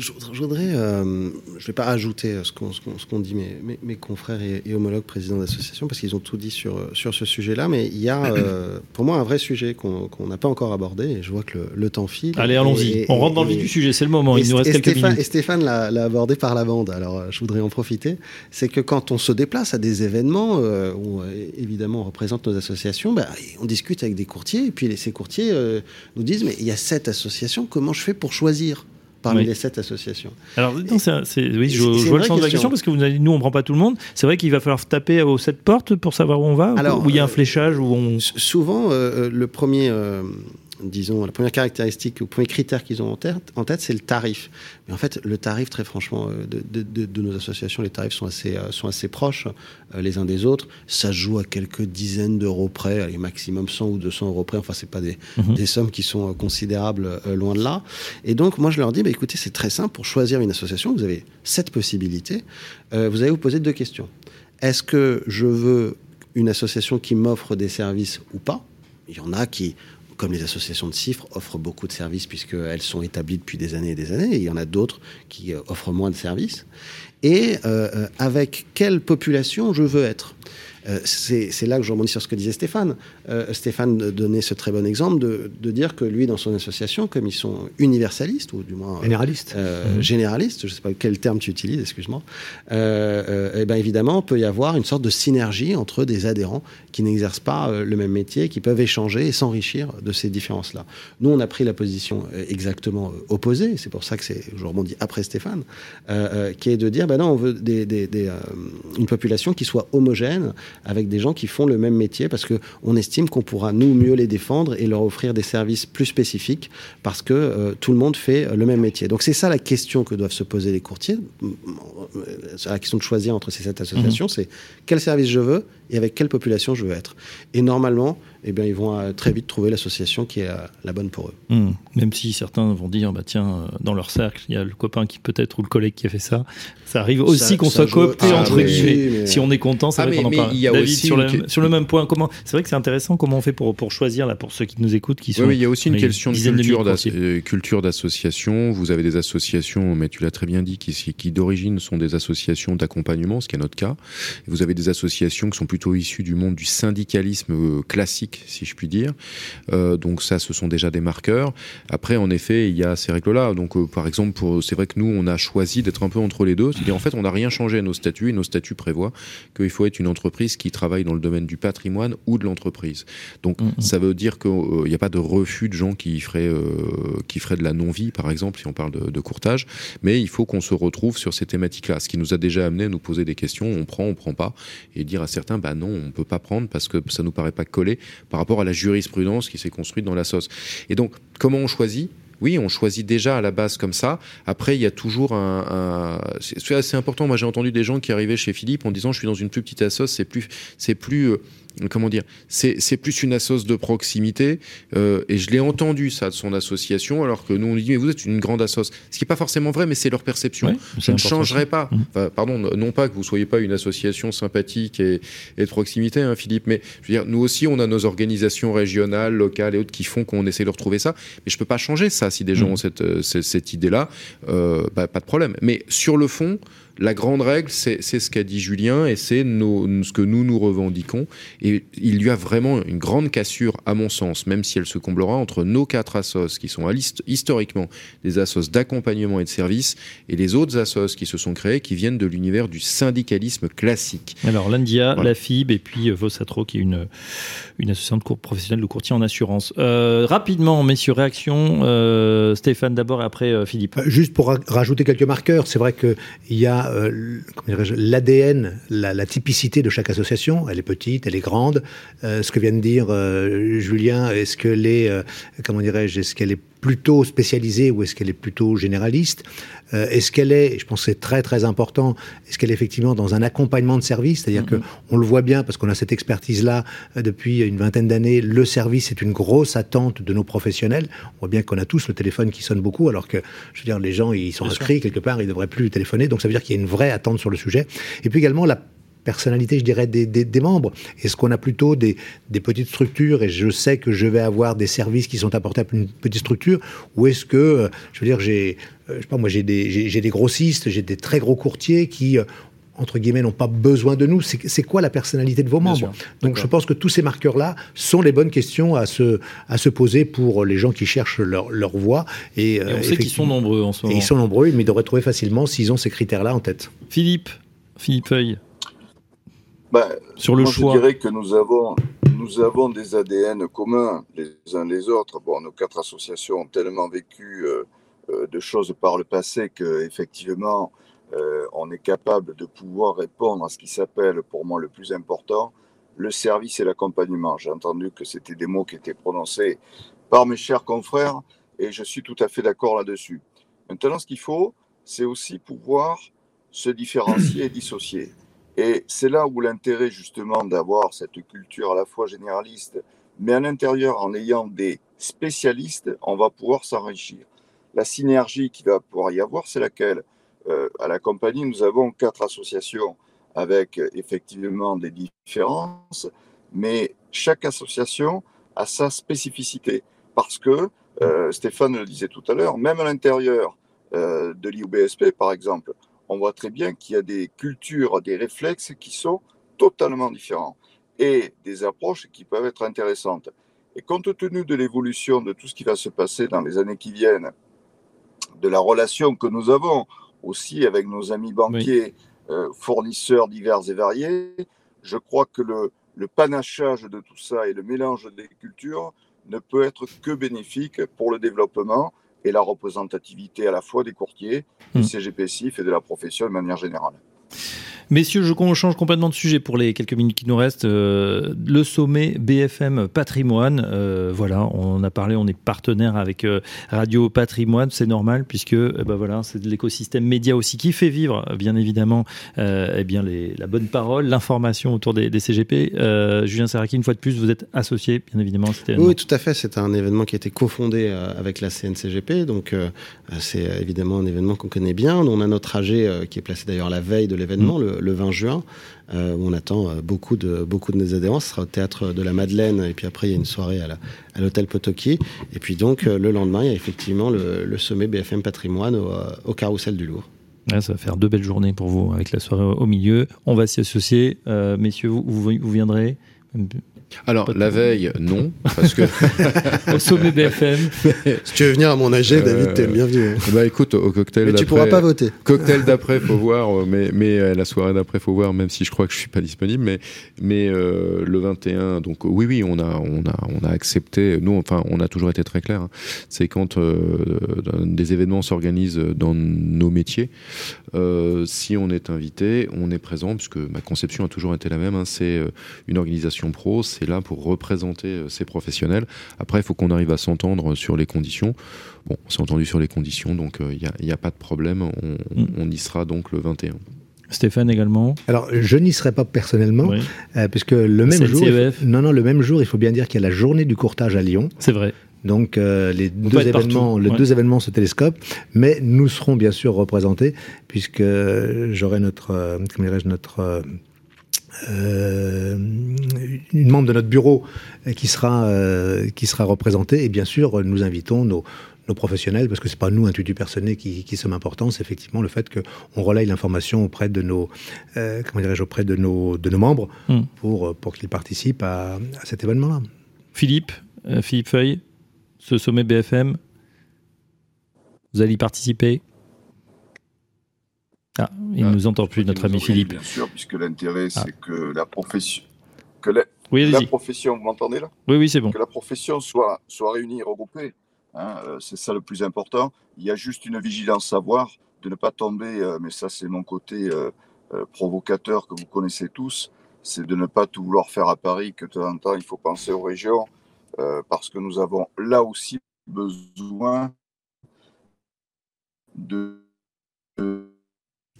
Je, voudrais, euh, je ne vais pas ajouter ce qu'ont dit mes, mes, confrères et, homologues présidents d'association, parce qu'ils ont tout dit sur, sur ce sujet-là, mais il y a euh, <coughs> pour moi un vrai sujet qu'on n'a pas encore abordé, et je vois que le, temps file. Allez, allons-y, on rentre dans le vif du sujet, c'est le moment, il nous reste quelques Stéphane, minutes. Et Stéphane l'a abordé par la bande, alors euh, je voudrais en profiter, c'est que quand on se déplace à des événements où évidemment on représente nos associations, bah, on discute avec des courtiers, et puis ces courtiers nous disent, mais il y a sept associations, comment je fais pour choisir? Parmi les sept associations. Alors, oui, je, vois le sens de la question parce que vous avez dit, nous, on ne prend pas tout le monde. C'est vrai qu'il va falloir taper aux sept portes pour savoir où on va Alors, Où il y a un euh, fléchage où on... Souvent, euh, euh, le premier disons, la première caractéristique, le premier critère qu'ils ont en tête, en tête c'est le tarif. Mais en fait, le tarif, très franchement, euh, de, nos associations, les tarifs sont assez, euh, sont assez proches euh, les uns des autres. Ça joue à quelques dizaines d'euros près, allez, maximum 100 ou 200 euros près. Enfin, c'est pas des, mhm. des, sommes qui sont considérables loin de là. Et donc, moi, je leur dis, bah, écoutez, c'est très simple. Pour choisir une association, vous avez sept possibilités. vous allez vous poser deux questions. Est-ce que je veux une association qui m'offre des services ou pas? Il y en a qui comme les associations de chiffres, offrent beaucoup de services puisqu'elles sont établies depuis des années et des années. Et il y en a d'autres qui euh, offrent moins de services. Et euh, euh, avec quelle population je veux être? C'est là que je rebondis sur ce que disait Stéphane. Euh, Stéphane donnait ce très bon exemple de, de, dire que lui, dans son association, comme ils sont universalistes, ou du moins... Euh, généralistes. Mmh. Généralistes, je ne sais pas quel terme tu utilises, excuse-moi. et eh bien évidemment, il peut y avoir une sorte de synergie entre des adhérents qui n'exercent pas le même métier, qui peuvent échanger et s'enrichir de ces différences-là. Nous, on a pris la position exactement opposée, c'est pour ça que je rebondis après Stéphane, qui est de dire, ben non, on veut des, des, des, une population qui soit homogène, avec des gens qui font le même métier parce qu'on estime qu'on pourra nous mieux les défendre et leur offrir des services plus spécifiques parce que euh, tout le monde fait le même métier. Donc c'est ça la question que doivent se poser les courtiers. La question de choisir entre ces sept associations, mhm. c'est quel service je veux et avec quelle population je veux être. Et normalement, eh bien, ils vont euh, très vite trouver l'association qui est euh, la bonne pour eux. Hmm. Même si certains vont dire, bah, tiens, euh, dans leur cercle, il y a le copain qui peut-être ou le collègue qui a fait ça. Ça arrive aussi qu'on soit coopté ah, entre guillemets. Si on est content, ça ah, va mais, Il y a David, aussi sur, le, sur, le, même point, comment C'est vrai que c'est intéressant comment on fait pour, pour choisir là pour ceux qui nous écoutent, qui sont. Oui, il y a aussi une question de culture d'association. Vous avez des associations, mais tu l'as très bien dit, qui, qui d'origine sont des associations d'accompagnement, ce qui est notre cas. Vous avez des associations qui sont plutôt issues du monde du syndicalisme classique, si je puis dire. Euh, donc ça, ce sont déjà des marqueurs. Après, en effet, il y a ces règles-là. Donc, euh, par exemple, c'est vrai que nous, on a choisi d'être un peu entre les deux. C'est-à-dire, en fait, on n'a rien changé à nos statuts et nos statuts prévoient qu'il faut être une entreprise qui travaille dans le domaine du patrimoine ou de l'entreprise. Donc, mm-hmm. ça veut dire qu'il n'y a pas de refus de gens qui feraient, euh, qui feraient de la non-vie, par exemple, si on parle de, de courtage. Mais il faut qu'on se retrouve sur ces thématiques-là. Ce qui nous a déjà amené à nous poser des questions. On prend, on prend pas. Et dire à certains, bah non, on peut pas prendre parce que ça nous paraît pas collé par rapport à la jurisprudence qui s'est construite dans la sauce. Et donc, comment on choisit? Oui, on choisit déjà à la base comme ça. Après, il y a toujours un. C'est assez important. Moi, j'ai entendu des gens qui arrivaient chez Philippe en disant Je suis dans une plus petite assoce, c'est plus, c'est plus euh, comment dire, c'est plus une assoce de proximité. Euh, et je l'ai entendu ça de son association, alors que nous on dit mais vous êtes une grande assoce. Ce qui n'est pas forcément vrai, mais c'est leur perception. ça ne changerait pas. Mmh. pardon, non pas que vous soyez pas une association sympathique et, de proximité, hein, Philippe, mais je veux dire, nous aussi on a nos organisations régionales, locales et autres qui font qu'on essaie de retrouver ça. Mais je peux pas changer ça si des gens mmh. ont cette, euh, cette, idée-là, euh, bah, pas de problème. Mais sur le fond la grande règle, c'est ce qu'a dit Julien et c'est ce que nous nous revendiquons. Et il y a vraiment une grande cassure, à mon sens, même si elle se comblera entre nos quatre assos qui sont historiquement des assos d'accompagnement et de service et les autres assos qui se sont créés qui viennent de l'univers du syndicalisme classique. Alors l'India, la FIB et puis euh, Vosatro qui est une, une association de professionnelle de courtier en assurance. Euh, rapidement, messieurs, réaction. Euh, Stéphane d'abord et après Philippe. Juste pour rajouter quelques marqueurs, c'est vrai qu'il y a l'ADN, la, typicité de chaque association. Elle est petite, elle est grande. ce que vient de dire Julien, est-ce comment dirais-je, est-ce qu'elle est plutôt spécialisée ou est-ce qu'elle est plutôt généraliste euh, Est-ce qu'elle est, je pense que c'est très très important, est-ce qu'elle est effectivement dans un accompagnement de service? C'est-à-dire qu'on que on le voit bien parce qu'on a cette expertise-là euh, depuis une vingtaine d'années, le service est une grosse attente de nos professionnels. On voit bien qu'on a tous le téléphone qui sonne beaucoup alors que, je veux dire, les gens, ils sont inscrits quelque part, ils ne devraient plus téléphoner. Donc ça veut dire qu'il y a une vraie attente sur le sujet. Et puis également la personnalité, je dirais, des, des, membres Est-ce qu'on a plutôt des, des, petites structures et je sais que je vais avoir des services qui sont apportés à une petite structure Ou est-ce que, euh, je veux dire, j'ai, euh, je sais pas, moi, j'ai des, grossistes, j'ai des très gros courtiers qui, euh, entre guillemets, n'ont pas besoin de nous. C'est quoi la personnalité de vos membres Donc je pense que tous ces marqueurs-là sont les bonnes questions à se, à se poser pour les gens qui cherchent leur, leur voie. Et, on sait qu'ils sont nombreux en ce moment. Et ils sont nombreux, mais ils devraient trouver facilement s'ils ont ces critères-là en tête. Philippe, Philippe Feuille. Ben, Sur le choix. Je dirais que nous avons, nous avons des ADN communs les uns les autres. Bon, nos quatre associations ont tellement vécu euh, euh, de choses par le passé qu'effectivement, euh, on est capable de pouvoir répondre à ce qui s'appelle, pour moi, le plus important, le service et l'accompagnement. J'ai entendu que c'était des mots qui étaient prononcés par mes chers confrères et je suis tout à fait d'accord là-dessus. Maintenant, ce qu'il faut, c'est aussi pouvoir se différencier et dissocier. Et c'est là où l'intérêt justement d'avoir cette culture à la fois généraliste, mais à l'intérieur, en ayant des spécialistes, on va pouvoir s'enrichir. La synergie qui va pouvoir y avoir, c'est laquelle? Euh, À la compagnie, nous avons quatre associations avec effectivement des différences, mais chaque association a sa spécificité. Parce que, euh, Stéphane le disait tout à l'heure, même à l'intérieur euh, de l'IUBSP, par exemple, on voit très bien qu'il y a des cultures, des réflexes qui sont totalement différents et des approches qui peuvent être intéressantes. Et compte tenu de l'évolution de tout ce qui va se passer dans les années qui viennent, de la relation que nous avons aussi avec nos amis banquiers, euh, fournisseurs divers et variés, je crois que le, le panachage de tout ça et le mélange des cultures ne peut être que bénéfique pour le développement et la représentativité à la fois des courtiers, du hmm. CGPSIF et de la profession de manière générale. Messieurs, je change complètement de sujet pour les quelques minutes qui nous restent. Euh, le sommet BFM Patrimoine, euh, voilà, on a parlé, on est partenaire avec euh, Radio Patrimoine, c'est normal puisque eh ben voilà, c'est de l'écosystème média aussi qui fait vivre, bien évidemment, eh bien les, la bonne parole, l'information autour des, CGP. Julien Saraki, une fois de plus, vous êtes associé, bien évidemment. Oui, tout à fait. C'est un événement qui a été cofondé avec la CNCGP, donc c'est évidemment un événement qu'on connaît bien. On a notre AG qui est placé d'ailleurs la veille de l'événement, mmh. le le 20 juin, euh, où on attend euh, beaucoup de, beaucoup de nos adhérents. Ce sera au théâtre de la Madeleine, et puis après, il y a une soirée à l'hôtel Potoki. Et puis donc, euh, le lendemain, il y a effectivement le, sommet BFM Patrimoine au, au Carrousel du Louvre. ça va faire deux belles journées pour vous avec la soirée au milieu. On va s'y associer. messieurs, vous, vous, viendrez alors, la veille, non, parce que... <laughs> au sommet BFM. si tu veux venir à mon AG, euh, David, t'es le bienvenu. Hein. Bah écoute, au cocktail Mais tu pourras pas voter. Cocktail d'après, faut voir, euh, mais, mais euh, la soirée d'après, faut voir, même si je crois que je suis pas disponible, mais, mais le 21, donc oui, oui, on a, on a, on a accepté, nous, enfin, on a toujours été très clair, hein. c'est quand des événements s'organisent dans nos métiers, si on est invité, on est présent, puisque ma conception a toujours été la même, hein. c'est une organisation pro, c'est là pour représenter euh, ces professionnels. Après, il faut qu'on arrive à s'entendre sur les conditions. Bon, on s'est entendu sur les conditions, donc il euh, n'y a, pas de problème. Mm. On, y sera donc le 21. Stéphane également. Alors, je n'y serai pas personnellement, euh, puisque le même jour, non, non, le même jour, il faut bien dire qu'il y a la journée du courtage à Lyon. C'est vrai. Donc les deux événements, les deux événements se télescopent, mais nous serons bien sûr représentés puisque j'aurai notre, comment dirais-je, notre euh, une membre de notre bureau qui sera, euh, qui sera représentée. Et bien sûr, nous invitons nos, nos professionnels, parce que c'est pas nous, un tutu personnel, qui, qui sommes importants, c'est effectivement le fait qu'on relaye l'information auprès de nos, euh, comment dirais-je, auprès de nos, de nos membres Hmm. pour, pour qu'ils participent à, à cet événement-là. Philippe, euh, Philippe Feuille, ce sommet BFM, vous allez y participer? Ah, il ne Ah, nous entend plus, notre ami Philippe. Bien sûr, puisque l'intérêt, Ah. c'est que la profession. Que la, Oui, la profession, vous m'entendez là? Oui, oui, c'est bon. Que la profession soit, soit réunie regroupée. hein, euh, c'est ça le plus important. Il y a juste une vigilance à avoir, de ne pas tomber, euh, mais ça, c'est mon côté euh, provocateur que vous connaissez tous, c'est de ne pas tout vouloir faire à Paris, que de temps en temps, il faut penser aux régions, parce que nous avons là aussi besoin de. de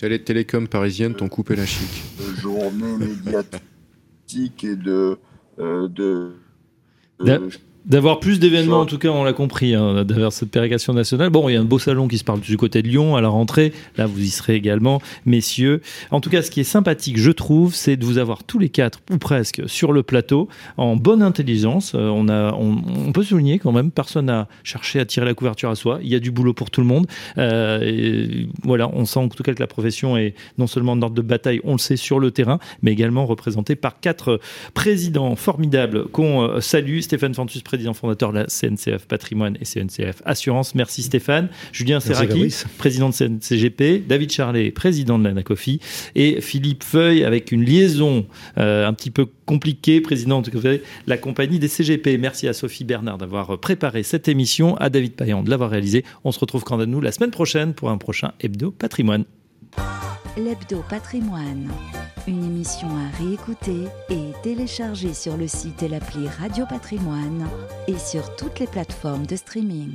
Les télécoms parisiennes t'ont coupé la chic. de journées médiatiques et de, euh, de, de- D'avoir plus d'événements, en tout cas, on l'a compris, hein, d'avoir cette pérégrinations nationale. Bon, il y a un beau salon qui se parle du côté de Lyon à la rentrée. Là, vous y serez également, messieurs. En tout cas, ce qui est sympathique, je trouve, c'est de vous avoir tous les quatre, ou presque, sur le plateau, en bonne intelligence. Euh, on, a, on, on peut souligner quand même, personne n'a cherché à tirer la couverture à soi. Il y a du boulot pour tout le monde. Euh, et voilà, on sent en tout cas que la profession est non seulement en ordre de bataille, on le sait, sur le terrain, mais également représentée par quatre président formidable qu'on euh, salue. Stéphane Fantus, président fondateur de la CNCF Patrimoine et CNCF Assurance. Merci Stéphane. Julien Serraki, président de CNCGP. David Charlet, président de l'ANACOFI. Et Philippe Feuille, avec une liaison euh, un petit peu compliquée, président de la compagnie des CGP. Merci à Sophie Bernard d'avoir préparé cette émission, à David Payan de l'avoir réalisée. On se retrouve quant à nous la semaine prochaine pour un prochain Hebdo Patrimoine. L'Hebdo Patrimoine, une émission à réécouter et télécharger sur le site et l'appli Radio Patrimoine et sur toutes les plateformes de streaming.